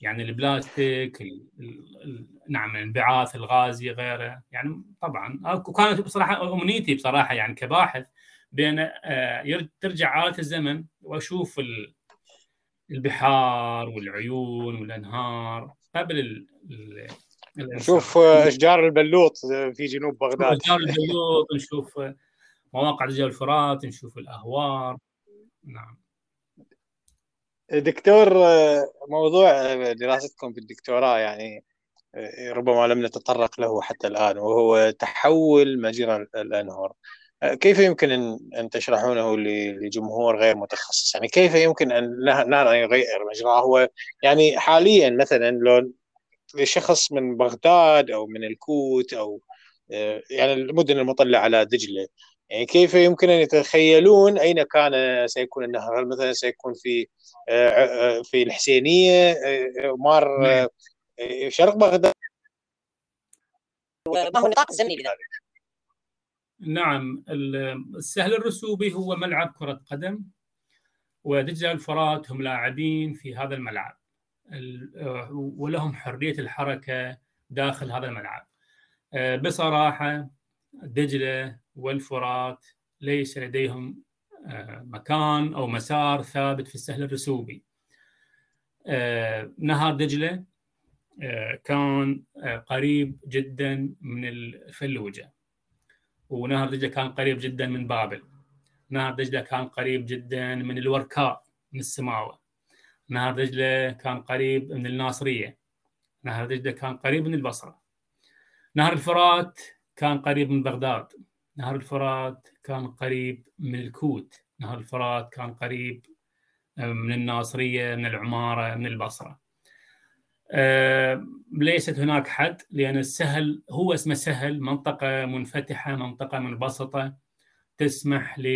يعني البلاستيك ال ال نعم الانبعاث الغازي غيره. يعني طبعا وكانت بصراحة أمنيتي بصراحة يعني كباحث بين ترجع آلة الزمن وأشوف البحار والعيون والأنهار. قبل نشوف اشجار البلوط في جنوب بغداد. اشجار البلوط نشوف مواقع دجل الفرات نشوف الأهوار. نعم. دكتور موضوع دراستكم في الدكتوراه يعني ربما لم نتطرق له حتى الآن وهو تحول مجرى الأنهار. كيف يمكن ان تشرحونه لجمهور غير متخصص؟ يعني كيف يمكن أن نهر يغير مجراه؟ هو يعني حاليا مثلا لو لشخص من بغداد أو من الكوت أو يعني المدن المطلة على دجلة يعني كيف يمكن أن يتخيلون أين كان سيكون النهر؟ هل مثلا سيكون في في الحسينية مار شرق بغداد ما هو النطاق الزمني لذلك؟ نعم السهل الرسوبي هو ملعب كرة قدم ودجلة الفرات هم لاعبين في هذا الملعب. ولهم حرية الحركة داخل هذا الملعب. بصراحة دجلة والفرات ليس لديهم مكان أو مسار ثابت في السهل الرسوبي. نهر دجلة كان قريب جدا من الفلوجة. ونهر دجلة كان قريب جدا من بابل. نهر دجلة كان قريب جدا من الوركاء من السماوة. نهر دجلة كان قريب من الناصرية. نهر دجلة كان قريب من البصرة. نهر الفرات كان قريب من بغداد. نهر الفرات كان قريب من الكوت نهر الفرات كان قريب من الناصرية من العمارة من البصرة. ليست هناك حد لأن السهل هو اسمه سهل منطقة منفتحة منطقة منبسطة تسمح ل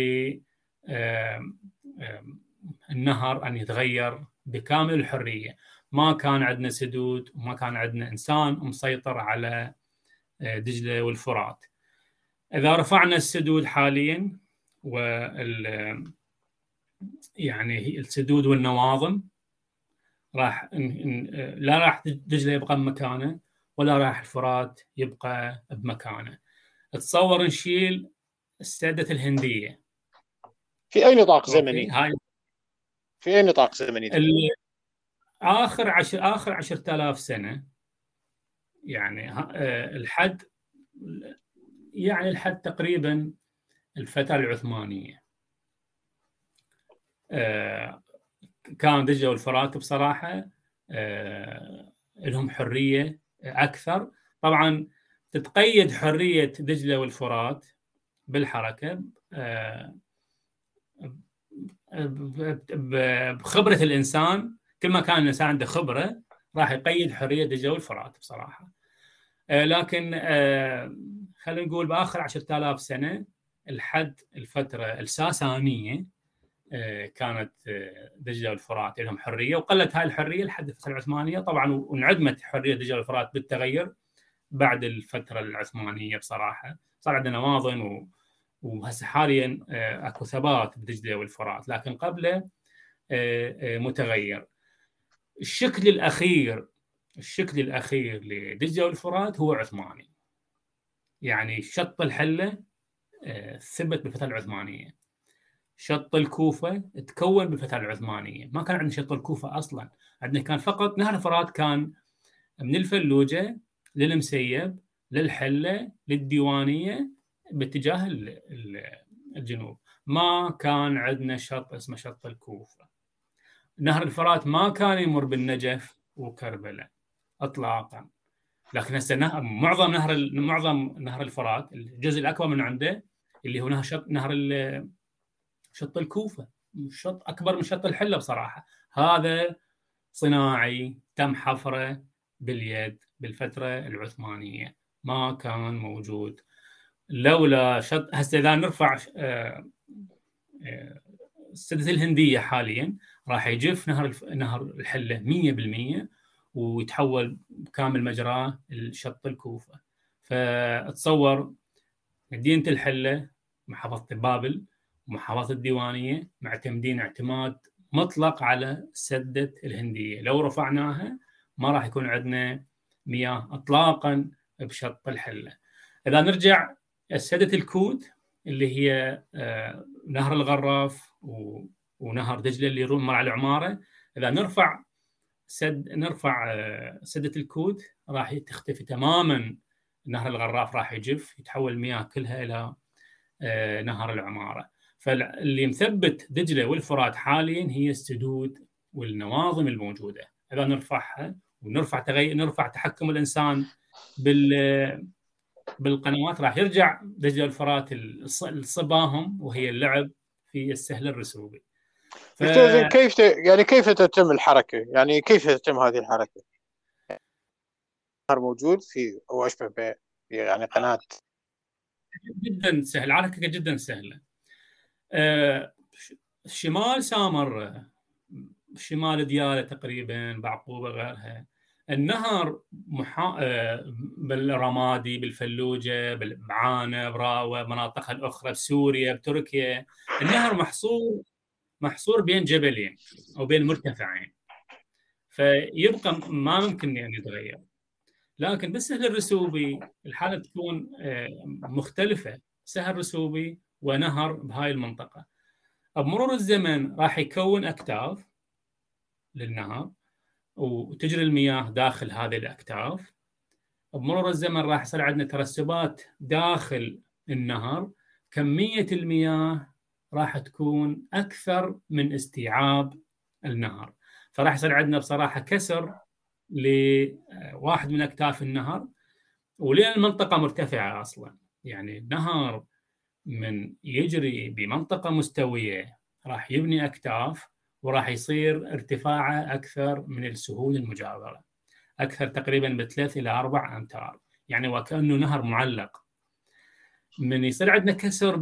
النهر أن يتغير بكامل الحرية. ما كان عندنا سدود وما كان عندنا إنسان مسيطر على دجلة والفرات. إذا رفعنا السدود حاليا وال يعني السدود والنواظم راح لا راح دجلة يبقى بمكانه ولا راح الفرات يبقى بمكانه. تصور نشيل السدة الهندية. في أي نطاق زمني؟ هاي. في أي نطاق زمني؟ آخر عشر آخر عشرة آلاف سنة. يعني الحد يعني الحد تقريبا الفترة العثمانية. كان دجلة والفرات بصراحة لهم حرية أكثر. طبعا تتقيد حرية دجلة والفرات بالحركة بخبرة الإنسان. كل ما كان الإنسان عنده خبرة راح يقيد حرية دجلة والفرات بصراحة. آه، لكن آه، خلينا نقول بآخر 10000 سنة الحد الفترة الساسانية آه، كانت دجلة والفرات لهم حرية وقلت هاي الحرية لحد الفترة العثمانية. طبعا وانعدمت حرية دجلة والفرات بالتغير بعد الفترة العثمانية بصراحة. صار عندنا و... وهسه حاليا أكو ثبات بدجلة والفرات لكن قبله متغير. الشكل الأخير الشكل الأخير لدجلة والفرات هو عثماني. يعني شط الحلة آه، ثبت بالفترة العثمانية. شط الكوفة تكون بالفترة العثمانية. ما كان عندنا شط الكوفة أصلا. عندنا كان فقط نهر الفرات كان من الفلوجة للمسيب للحلة للديوانية باتجاه الجنوب. ما كان عندنا شط اسمه شط الكوفة. نهر الفرات ما كان يمر بالنجف وكربلاء اطلاقا. لكن هسه معظم نهر معظم نهر الفرات الجزء الأكبر من عنده اللي هو نهر شط نهر شط الكوفة شط أكبر من شط الحلة بصراحة. هذا صناعي تم حفره باليد بالفترة العثمانية. ما كان موجود. لولا شط هسه إذا نرفع آه، آه، السدة الهندية حاليا راح يجف نهر نهر الحلة 100% ويتحول بكامل مجراه لشط الكوفة. فاتصور مدينة الحلة محافظة بابل ومحافظه الديوانية معتمدين اعتماد مطلق على سدة الهندية. لو رفعناها ما راح يكون عندنا مياه اطلاقا بشط الحلة. إذا نرجع سده الكود اللي هي آه، نهر الغراف ونهر دجلة اللي يمر على العمارة إذا نرفع سد نرفع آه، سدة الكود راح تختفي تماما. نهر الغراف راح يجف يتحول المياه كلها إلى آه، نهر العمارة. فاللي مثبت دجلة والفرات حاليا هي السدود والنواظم الموجودة اذا نرفعها ونرفع تغير نرفع تحكم الإنسان بال بالقنوات راح يرجع دجلة والفرات لصباهم وهي اللعب في السهل الرسوبي ف... كيف يعني كيف تتم الحركة؟ يعني كيف تتم هذه الحركة؟ موجود في أو أشبه ب يعني قناة جدا سهل الحركة جدا سهلة. آه شمال سامر شمال ديالة تقريبا بعقوبة غيرها. النهر محا... آه بالرمادي بالفلوجة بالمعانة براوة مناطقها الأخرى بسوريا بتركيا. النهر محصور محصور بين جبلين أو بين مرتفعين. فيبقى ما ممكن ان يتغير. لكن بالسهل الرسوبي الحالة تكون آه، مختلفة. سهل رسوبي ونهر بهاي المنطقة. بمرور الزمن راح يكون أكتاف للنهر وتجري المياه داخل هذه الأكتاف. بمرور الزمن راح يصير عندنا ترسبات داخل النهر. كمية المياه راح تكون أكثر من استيعاب النهر. فراح يصير عندنا بصراحة كسر لواحد من أكتاف النهر ولأن المنطقة مرتفعة أصلا. يعني النهر من يجري بمنطقة مستوية راح يبني أكتاف وراح يصير ارتفاعه أكثر من السهول المجاورة. أكثر تقريبا بثلاث إلى أربع أمتار. يعني وكأنه نهر معلق. من يصير عندنا كسر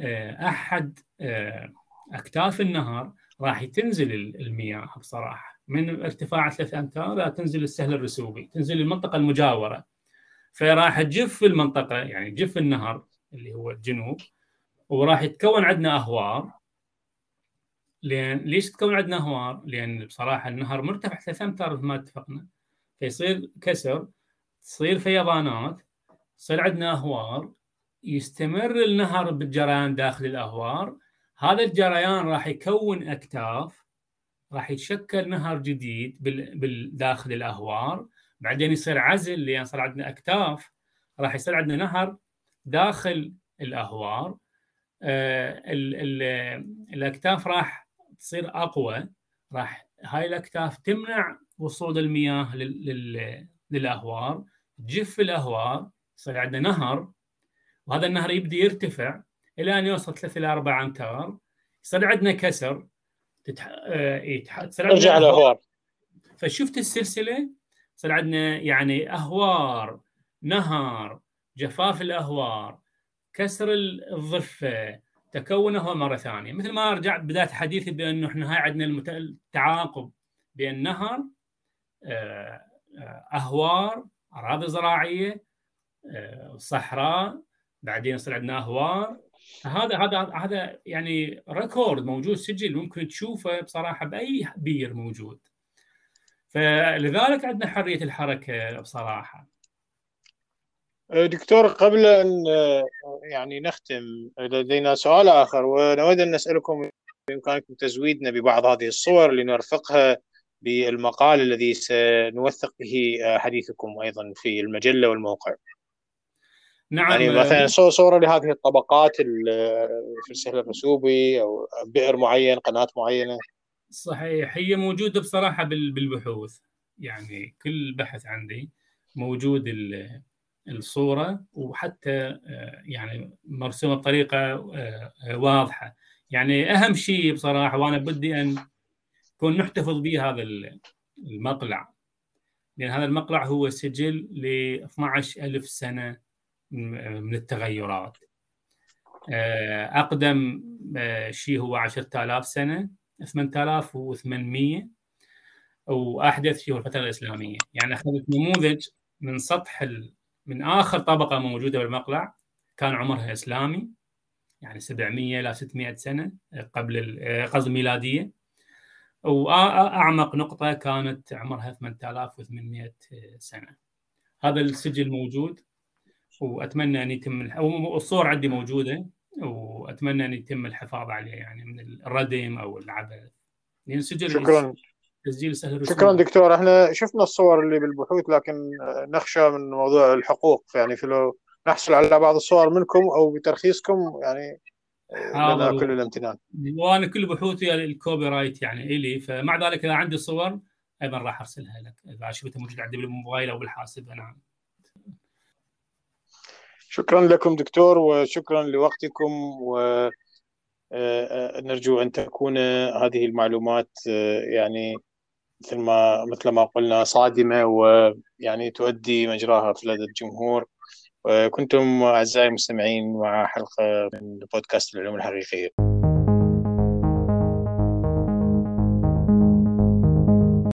آه، أحد آه، أكتاف النهر راح تنزل المياه بصراحة. من ارتفاع ثلاث أمتار تنزل السهل الرسوبي تنزل المنطقة المجاورة. فراح تجف المنطقة يعني تجف النهر اللي هو الجنوب وراح يتكون عندنا أهوار. لأن ليش تكون عندنا أهوار؟ لأن بصراحة النهر مرتفع ثلاث امتار مثل ما اتفقنا. فيصير كسر تصير فيضانات تصير عندنا أهوار يستمر النهر بالجريان داخل الأهوار. هذا الجريان راح يكون أكتاف راح يتشكل نهر جديد داخل الأهوار. بعدين يصير عزل لأن صار عندنا أكتاف راح يصير عندنا نهر داخل الأهوار آه ال ال الأكتاف راح تصير أقوى راح هاي الأكتاف تمنع وصول المياه للأهوار تجف الأهوار يصير عندنا نهر وهذا النهر يبدي يرتفع إلى أن يوصل 3 إلى 4 أمتار صار عندنا كسر تتح... ارجع الأهوار. فشفت السلسلة؟ صار عندنا يعني أهوار نهر جفاف الأهوار كسر الضفة تكونه مرة ثانية. مثل ما رجعت بداية حديثي بأنه إحنا هاي عندنا التعاقب بين نهر آه، آه، أهوار أراضي زراعية آه، صحراء بعدين يصير عندنا أهوار. هذا هذا هذا يعني record موجود سجل ممكن تشوفه بصراحة بأي بير موجود. فلذلك عندنا حرية الحركة بصراحة. دكتور قبل أن يعني نختم لدينا سؤال آخر ونود أن نسألكم بإمكانكم تزويدنا ببعض هذه الصور لنرفقها بالمقال الذي سنوثق به حديثكم أيضا في المجلة والموقع. نعم يعني مثلا صورة لهذه الطبقات في السهل الرسوبي أو بئر معين قناة معينة. صحيح هي موجودة بصراحة بالبحوث يعني كل بحث عندي موجود الصورة وحتى يعني مرسومة بطريقة واضحة. يعني أهم شيء بصراحة وأنا بدي أن كون نحتفظ به هذا المقلع. لأن هذا المقلع هو سجل ل 12000 سنة من التغيرات. أقدم شيء هو 10000 سنة 8800 وأحدث شيء هو الفترة الإسلامية. يعني أخذت نموذج من سطح من آخر طبقة موجودة بالمقلع كان عمرها إسلامي يعني 700 إلى 600 سنة قبل قصد ميلادية. وأعمق نقطة كانت عمرها 8800 سنة. هذا السجل موجود وأتمنى أن يتم الصور عندي موجودة وأتمنى أن يتم الحفاظ عليه يعني من الردم أو العبث. لأن سجل شكرا. تسجيل سهل شكرا دكتور. إحنا شفنا الصور اللي بالبحوث لكن نخشى من موضوع الحقوق. يعني فلو نحصل على بعض الصور منكم أو بترخيصكم يعني لنا كل الامتنان. وأنا كل بحوثي ال copyright يعني إلي. فمع ذلك إذا عندي صور أيضا راح أرسلها لك. إذا شفتها موجودة عندي بالموبايل أو بالحاسب نعم شكرا لكم دكتور وشكرا لوقتكم و آه، آه، نرجو أن تكون هذه المعلومات آه، يعني مثل ما مثل ما قلنا صادمة ويعني تؤدي مجراها في لدى الجمهور. وكنتم أعزائي المستمعين مع حلقة من بودكاست العلوم الحقيقية.